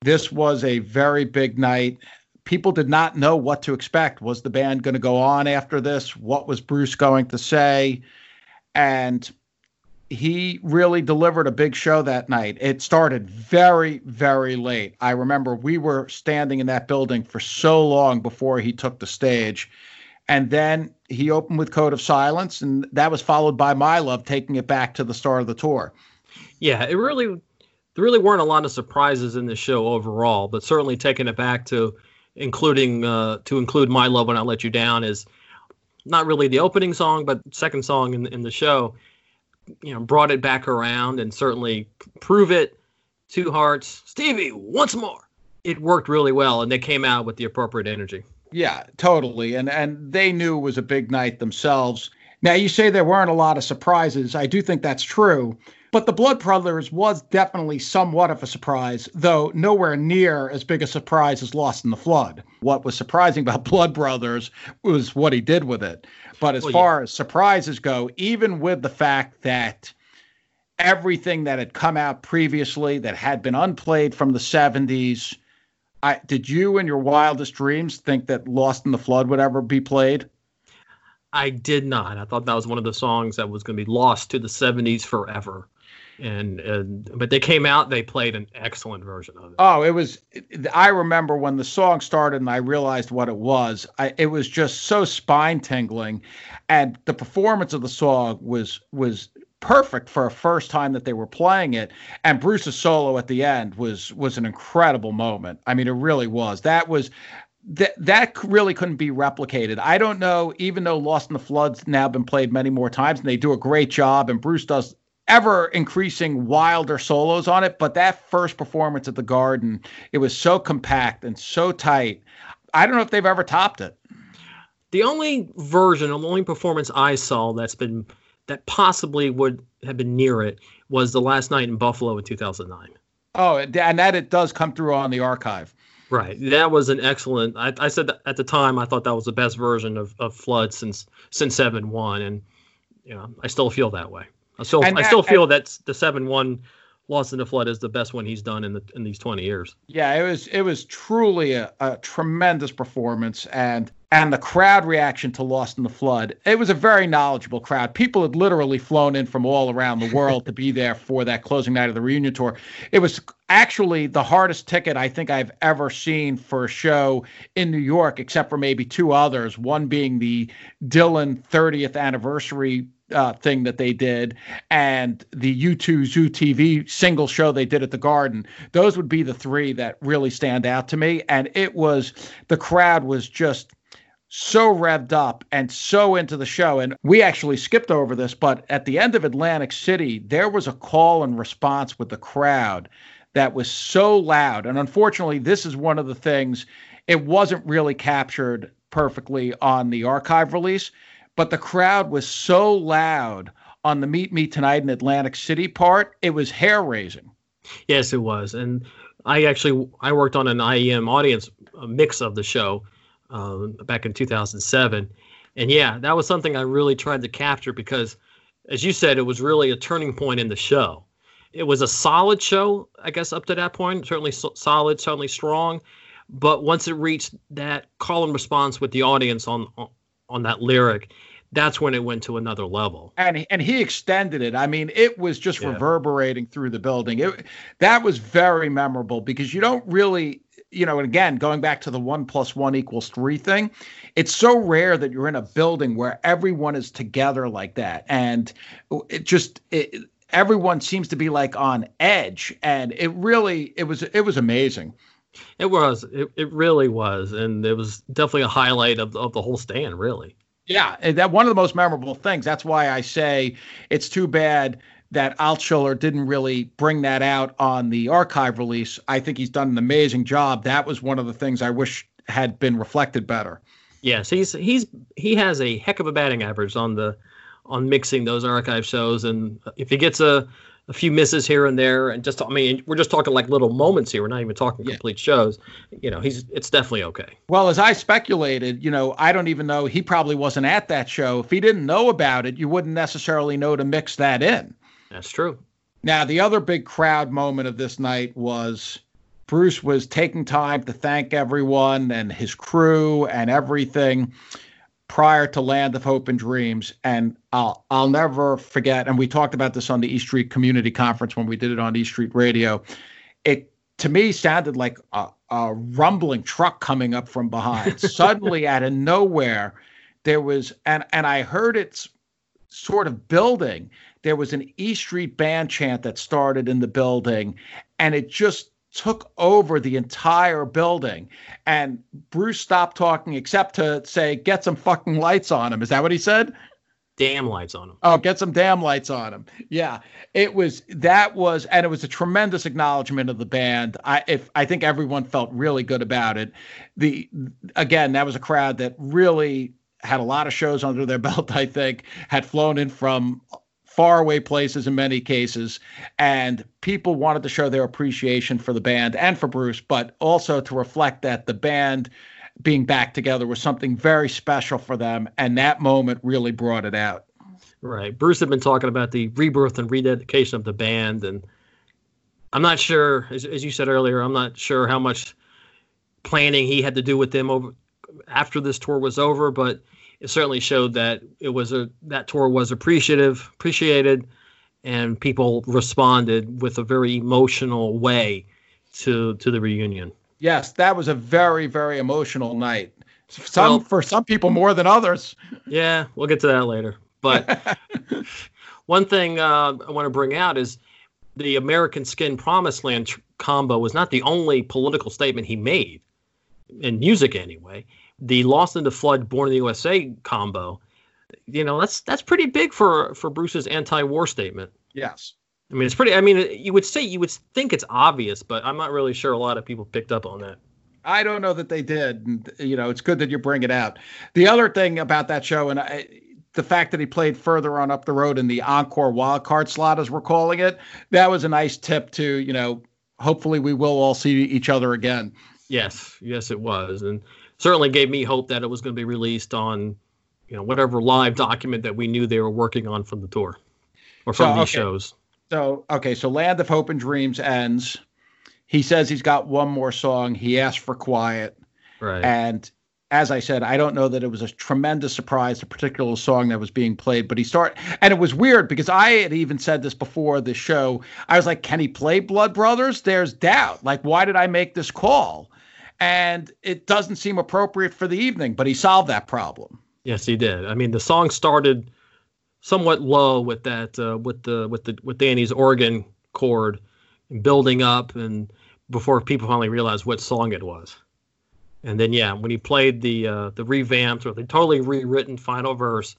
This was a very big night. People did not know what to expect. Was the band going to go on after this? What was Bruce going to say? And he really delivered a big show that night. It started very, very late. I remember we were standing in that building for so long before he took the stage. And then he opened with Code of Silence, and that was followed by My Love, taking it back to the start of the tour. Yeah, it really, there really weren't a lot of surprises in the show overall, but certainly taking it back to including, uh, to include My Love When I Let You Down is not really the opening song, but second song in in the show, you know, brought it back around and certainly prove it. Two hearts, Stevie, once more. It worked really well, and they came out with the appropriate energy. Yeah, totally, and and they knew it was a big night themselves. Now you say there weren't a lot of surprises. I do think that's true. But the Blood Brothers was definitely somewhat of a surprise, though nowhere near as big a surprise as Lost in the Flood. What was surprising about Blood Brothers was what he did with it. But as well, far yeah. as surprises go, even with the fact that everything that had come out previously that had been unplayed from the 70s, I, did you in your wildest dreams think that Lost in the Flood would ever be played? I did not. I thought that was one of the songs that was going to be lost to the 70s forever. And, and but they came out they played an excellent version of it. Oh it was i remember when the song started and i realized what it was. I, it was just so spine tingling and the performance of the song was was perfect for a first time that they were playing it. And bruce's solo at the end was was an incredible moment. I mean it really was. That was that that really couldn't be replicated. I don't know, even though Lost in the Flood's now been played many more times and they do a great job, and Bruce does ever increasing wilder solos on it. But that first performance at the Garden, it was so compact and so tight. I don't know if they've ever topped it. The only version, the only performance I saw that's been that possibly would have been near it was the last night in Buffalo in 2009. Oh, and that it does come through on the archive. Right. That was an excellent. I, I said at the time I thought that was the best version of, of Flood since since seven one, and you know I still feel that way. I still and I still feel that the seven one Lost in the Flood is the best one he's done in the in these twenty years. Yeah, it was it was truly a, a tremendous performance, and and the crowd reaction to Lost in the Flood. It was a very knowledgeable crowd. People had literally flown in from all around the world to be there for that closing night of the reunion tour. It was actually the hardest ticket I think I've ever seen for a show in New York, except for maybe two others. One being the Dylan 30th anniversary uh, thing that they did and the U2 Zoo TV single show they did at the Garden. Those would be the three that really stand out to me. And it was the crowd was just so revved up and so into the show. And we actually skipped over this, but at the end of Atlantic City, there was a call and response with the crowd that was so loud. And unfortunately, this is one of the things, it wasn't really captured perfectly on the archive release, but the crowd was so loud on the Meet Me Tonight in Atlantic City part, it was hair raising. Yes, it was. And I actually I worked on an IEM audience mix of the show um, back in 2007. And yeah, that was something I really tried to capture because, as you said, it was really a turning point in the show. It was a solid show, I guess, up to that point. Certainly so- solid, certainly strong. But once it reached that call and response with the audience on on, that lyric, that's when it went to another level. And and he extended it. I mean, it was just yeah. reverberating through the building. It that was very memorable because you don't really you know, and again, going back to the one plus one equals three thing, it's so rare that you're in a building where everyone is together like that. And it just, it, everyone seems to be like on edge. And it really, it was, it was amazing. It was, it, it really was. And it was definitely a highlight of, of the whole stand, really. Yeah. That one of the most memorable things. That's why I say it's too bad that Altschuler didn't really bring that out on the archive release. I think he's done an amazing job. That was one of the things I wish had been reflected better. Yes, he's he's he has a heck of a batting average on the on mixing those archive shows, and if he gets a a few misses here and there, and just I mean, we're just talking like little moments here. We're not even talking yeah. complete shows. You know, he's it's definitely okay. Well, as I speculated, you know, I don't even know he probably wasn't at that show. If he didn't know about it, you wouldn't necessarily know to mix that in. That's true. Now, the other big crowd moment of this night was Bruce was taking time to thank everyone and his crew and everything prior to Land of Hope and Dreams. And I'll I'll never forget. And we talked about this on the East Street Community Conference when we did it on East Street Radio. It to me sounded like a, a rumbling truck coming up from behind. Suddenly, out of nowhere, there was and and I heard it sort of building there was an E Street band chant that started in the building, and it just took over the entire building. And Bruce stopped talking except to say, "Get some fucking lights on him." Is that what he said? Damn lights on him. Oh, get some damn lights on him. Yeah, it was that was, and it was a tremendous acknowledgement of the band. I if I think everyone felt really good about it. The again, that was a crowd that really had a lot of shows under their belt. I think had flown in from faraway places in many cases. And people wanted to show their appreciation for the band and for Bruce, but also to reflect that the band being back together was something very special for them. And that moment really brought it out. Right. Bruce had been talking about the rebirth and rededication of the band. And I'm not sure, as, as you said earlier, I'm not sure how much planning he had to do with them over after this tour was over, but it certainly showed that it was a that tour was appreciative, appreciated, and people responded with a very emotional way to to the reunion. Yes, that was a very very emotional night. Some well, for some people more than others. Yeah, we'll get to that later. But one thing uh, I want to bring out is the American Skin Promised Land tr- combo was not the only political statement he made in music anyway. The Lost in the Flood, Born in the USA combo, you know, that's that's pretty big for for Bruce's anti-war statement. Yes. I mean, it's pretty. I mean, you would say you would think it's obvious, but I'm not really sure a lot of people picked up on that. I don't know that they did. And, you know, it's good that you bring it out. The other thing about that show, and I, the fact that he played further on up the road in the encore wild card slot, as we're calling it, that was a nice tip to, you know, hopefully we will all see each other again. Yes, yes, it was, and certainly gave me hope that it was going to be released on, you know, whatever live document that we knew they were working on from the tour or from so, these okay. shows. So okay, so Land of Hope and Dreams ends. He says he's got one more song. He asked for quiet. Right. And as I said, I don't know that it was a tremendous surprise, the particular song that was being played, but he started, and it was weird because I had even said this before the show. I was like, can he play Blood Brothers? There's doubt. Like, why did I make this call? And it doesn't seem appropriate for the evening, but he solved that problem. Yes, he did. I mean, the song started somewhat low with that, uh, with the, with the, with Danny's organ chord building up and before people finally realized what song it was. And then yeah, when he played the uh, the revamped or the totally rewritten final verse,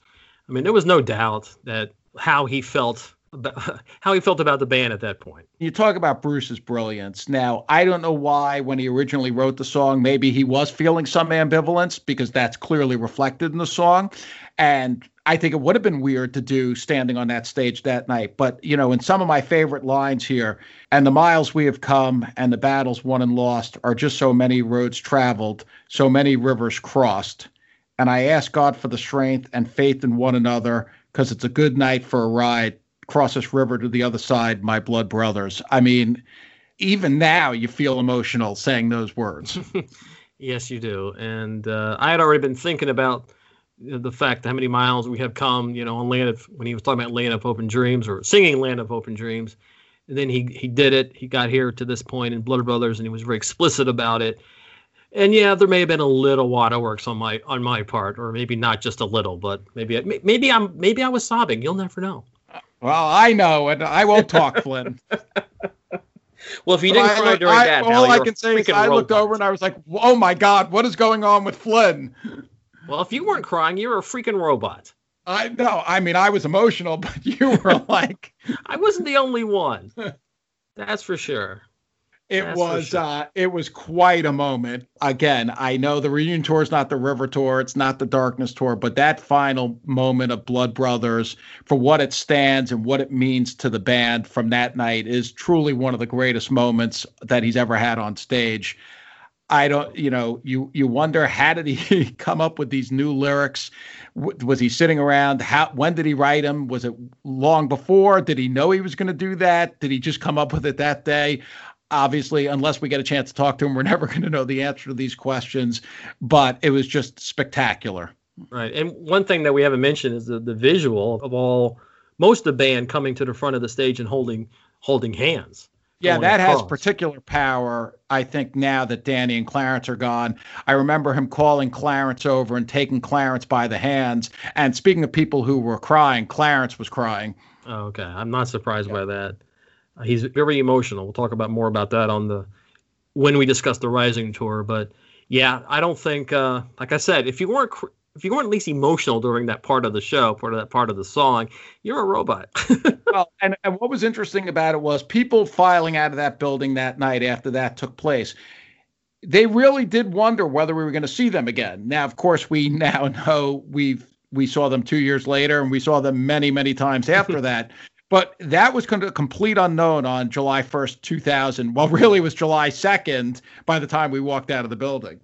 I mean, there was no doubt that how he felt how he felt about the band at that point. You talk about Bruce's brilliance. Now, I don't know why when he originally wrote the song, maybe he was feeling some ambivalence because that's clearly reflected in the song. And I think it would have been weird to do standing on that stage that night. But, you know, in some of my favorite lines here, and the miles we have come and the battles won and lost are just so many roads traveled, so many rivers crossed. And I ask God for the strength and faith in one another because it's a good night for a ride. Cross this river to the other side, my blood brothers. I mean, even now you feel emotional saying those words. yes, you do. And uh, I had already been thinking about the fact how many miles we have come, you know, on Land of when he was talking about Land of Hope and Dreams or singing Land of Hope and Dreams. And then he he did it. He got here to this point in Blood Brothers, and he was very explicit about it. And yeah, there may have been a little waterworks on my on my part, or maybe not just a little, but maybe maybe I'm maybe I was sobbing. You'll never know. Well, I know, and I won't talk, Flynn. well, if you didn't cry during I, that, all I can say is I looked over and I was like, "Oh my God, what is going on with Flynn?" Well, if you weren't crying, you were a freaking robot. I know. I mean, I was emotional, but you were like, I wasn't the only one. That's for sure. It That's was sure. uh it was quite a moment. Again, I know the reunion tour is not the river tour, it's not the darkness tour, but that final moment of Blood Brothers for what it stands and what it means to the band from that night is truly one of the greatest moments that he's ever had on stage. I don't, you know, you you wonder how did he come up with these new lyrics? Was he sitting around? How when did he write them? Was it long before? Did he know he was going to do that? Did he just come up with it that day? Obviously, unless we get a chance to talk to him, we're never going to know the answer to these questions. But it was just spectacular. Right, and one thing that we haven't mentioned is the the visual of all most of the band coming to the front of the stage and holding holding hands. Yeah, that has particular power. I think now that Danny and Clarence are gone, I remember him calling Clarence over and taking Clarence by the hands. And speaking of people who were crying, Clarence was crying. Oh, okay, I'm not surprised yeah. by that. Uh, he's very emotional. We'll talk about more about that on the when we discuss the Rising tour. But yeah, I don't think, uh, like I said, if you weren't if you weren't at least emotional during that part of the show, part of that part of the song, you're a robot. well, and, and what was interesting about it was people filing out of that building that night after that took place. They really did wonder whether we were going to see them again. Now, of course, we now know we've we saw them two years later, and we saw them many, many times after that. But that was kind of a complete unknown on July 1st, 2000. Well, really, it was July 2nd by the time we walked out of the building.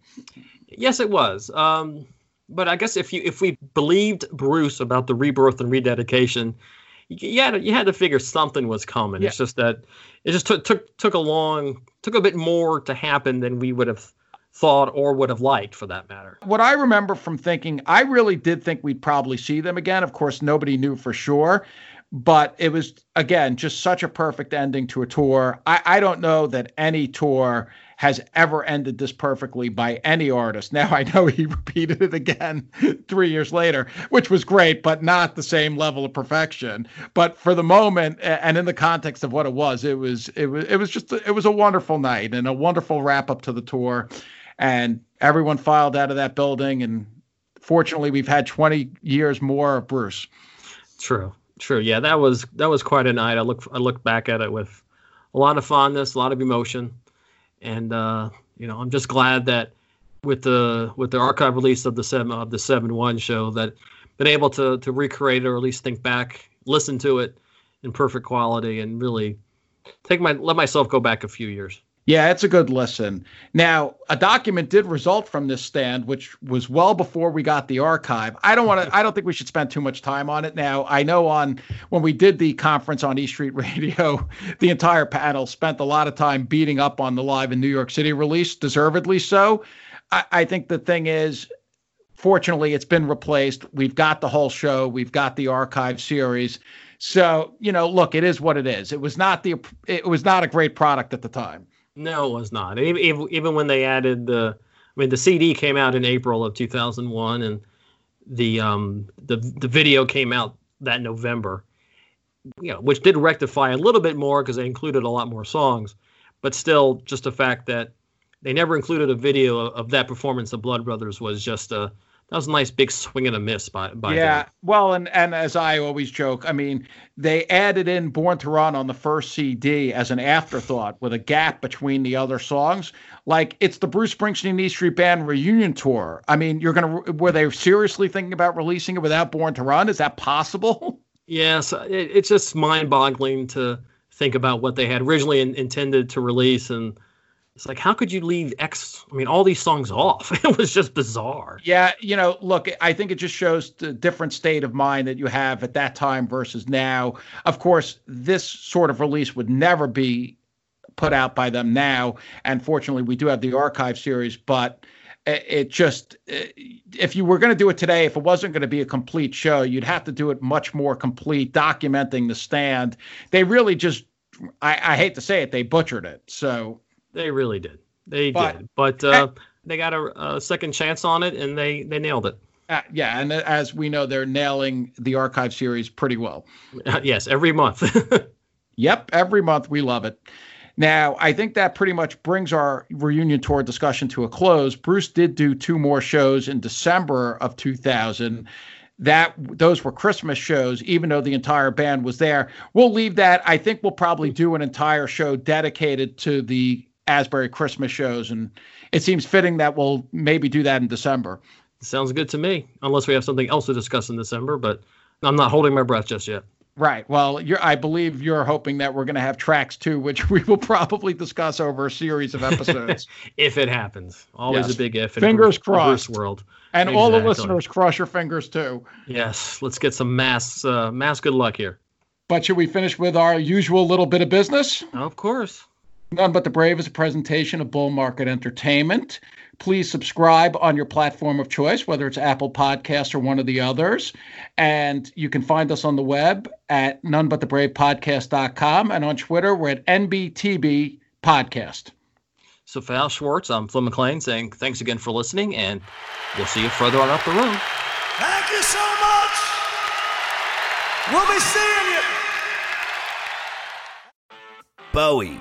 Yes, it was. Um, but I guess if you if we believed Bruce about the rebirth and rededication, you had to, you had to figure something was coming. Yeah. It's just that it just took took took a long took a bit more to happen than we would have thought or would have liked for that matter. What I remember from thinking, I really did think we'd probably see them again. Of course, nobody knew for sure. But it was again just such a perfect ending to a tour. I, I don't know that any tour has ever ended this perfectly by any artist. Now I know he repeated it again three years later, which was great, but not the same level of perfection. But for the moment, and in the context of what it was, it was it was it was just it was a wonderful night and a wonderful wrap up to the tour, and everyone filed out of that building. And fortunately, we've had 20 years more of Bruce. True, true. Yeah, that was that was quite a night. I look I look back at it with a lot of fondness, a lot of emotion and uh, you know I'm just glad that with the with the archive release of the seven of the seven one show that been able to to recreate it or at least think back, listen to it in perfect quality, and really take my let myself go back a few years. Yeah, it's a good listen. Now, a document did result from this stand, which was well before we got the archive. I don't want to. I don't think we should spend too much time on it now. I know on when we did the conference on E Street Radio, the entire panel spent a lot of time beating up on the live in New York City release, deservedly so. I, I think the thing is, fortunately, it's been replaced. We've got the whole show. We've got the archive series. So you know, look, it is what it is. It was not the. It was not a great product at the time. No, it was not. Even, even when they added the, I mean, the CD came out in April of 2001, and the um the the video came out that November. You know, which did rectify a little bit more because they included a lot more songs, but still, just the fact that they never included a video of that performance of Blood Brothers was just a that was a nice big swing and a miss by by yeah them. well and and as i always joke i mean they added in born to run on the first cd as an afterthought with a gap between the other songs. Like it's the bruce springsteen e street band reunion tour. I mean you're gonna were they seriously thinking about releasing it without born to run? Is that possible? Yes it, it's just mind-boggling to think about what they had originally in, intended to release and it's like how could you leave x i mean all these songs off? It was just bizarre. Yeah you know look i think it just shows the different state of mind that you have at that time versus now. Of course this sort of release would never be put out by them now and fortunately we do have the archive series but it just if you were going to do it today if it wasn't going to be a complete show you'd have to do it much more complete documenting the stand. They really just I, I hate to say it they butchered it so they really did. They but, did. But uh, they got a, a, second chance on it, and they they nailed it. Uh, yeah, and as we know, they're nailing the archive series pretty well. Uh, yes, every month. yep, every month. We love it. Now, I think that pretty much brings our reunion tour discussion to a close. Bruce did do two more shows in December of 2000 that those were Christmas shows, even though the entire band was there. We'll leave that. I think we'll probably do an entire show dedicated to the Asbury Christmas shows, and it seems fitting that we'll maybe do that in December. Sounds good to me, unless we have something else to discuss in December. But I'm not holding my breath just yet. Right. Well, I believe you're hoping that we're going to have tracks too, which we will probably discuss over a series of episodes. if it happens, always yes. a big if. Fingers crossed. World. And exactly. all the listeners, cross your fingers too. Yes. Let's get some mass, uh, mass good luck here. But should we finish with our usual little bit of business? Of course. None But the Brave is a presentation of Bull Market Entertainment. Please subscribe on your platform of choice, whether it's Apple Podcasts or one of the others. And you can find us on the web at nonebutthebravepodcast.com and on Twitter, we're at NBTB Podcast. So for Al Schwartz, I'm Flynn McLean saying thanks again for listening, and we'll see you further on up the road. Thank you so much. We'll be seeing you. Bowie,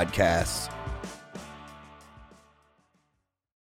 podcasts.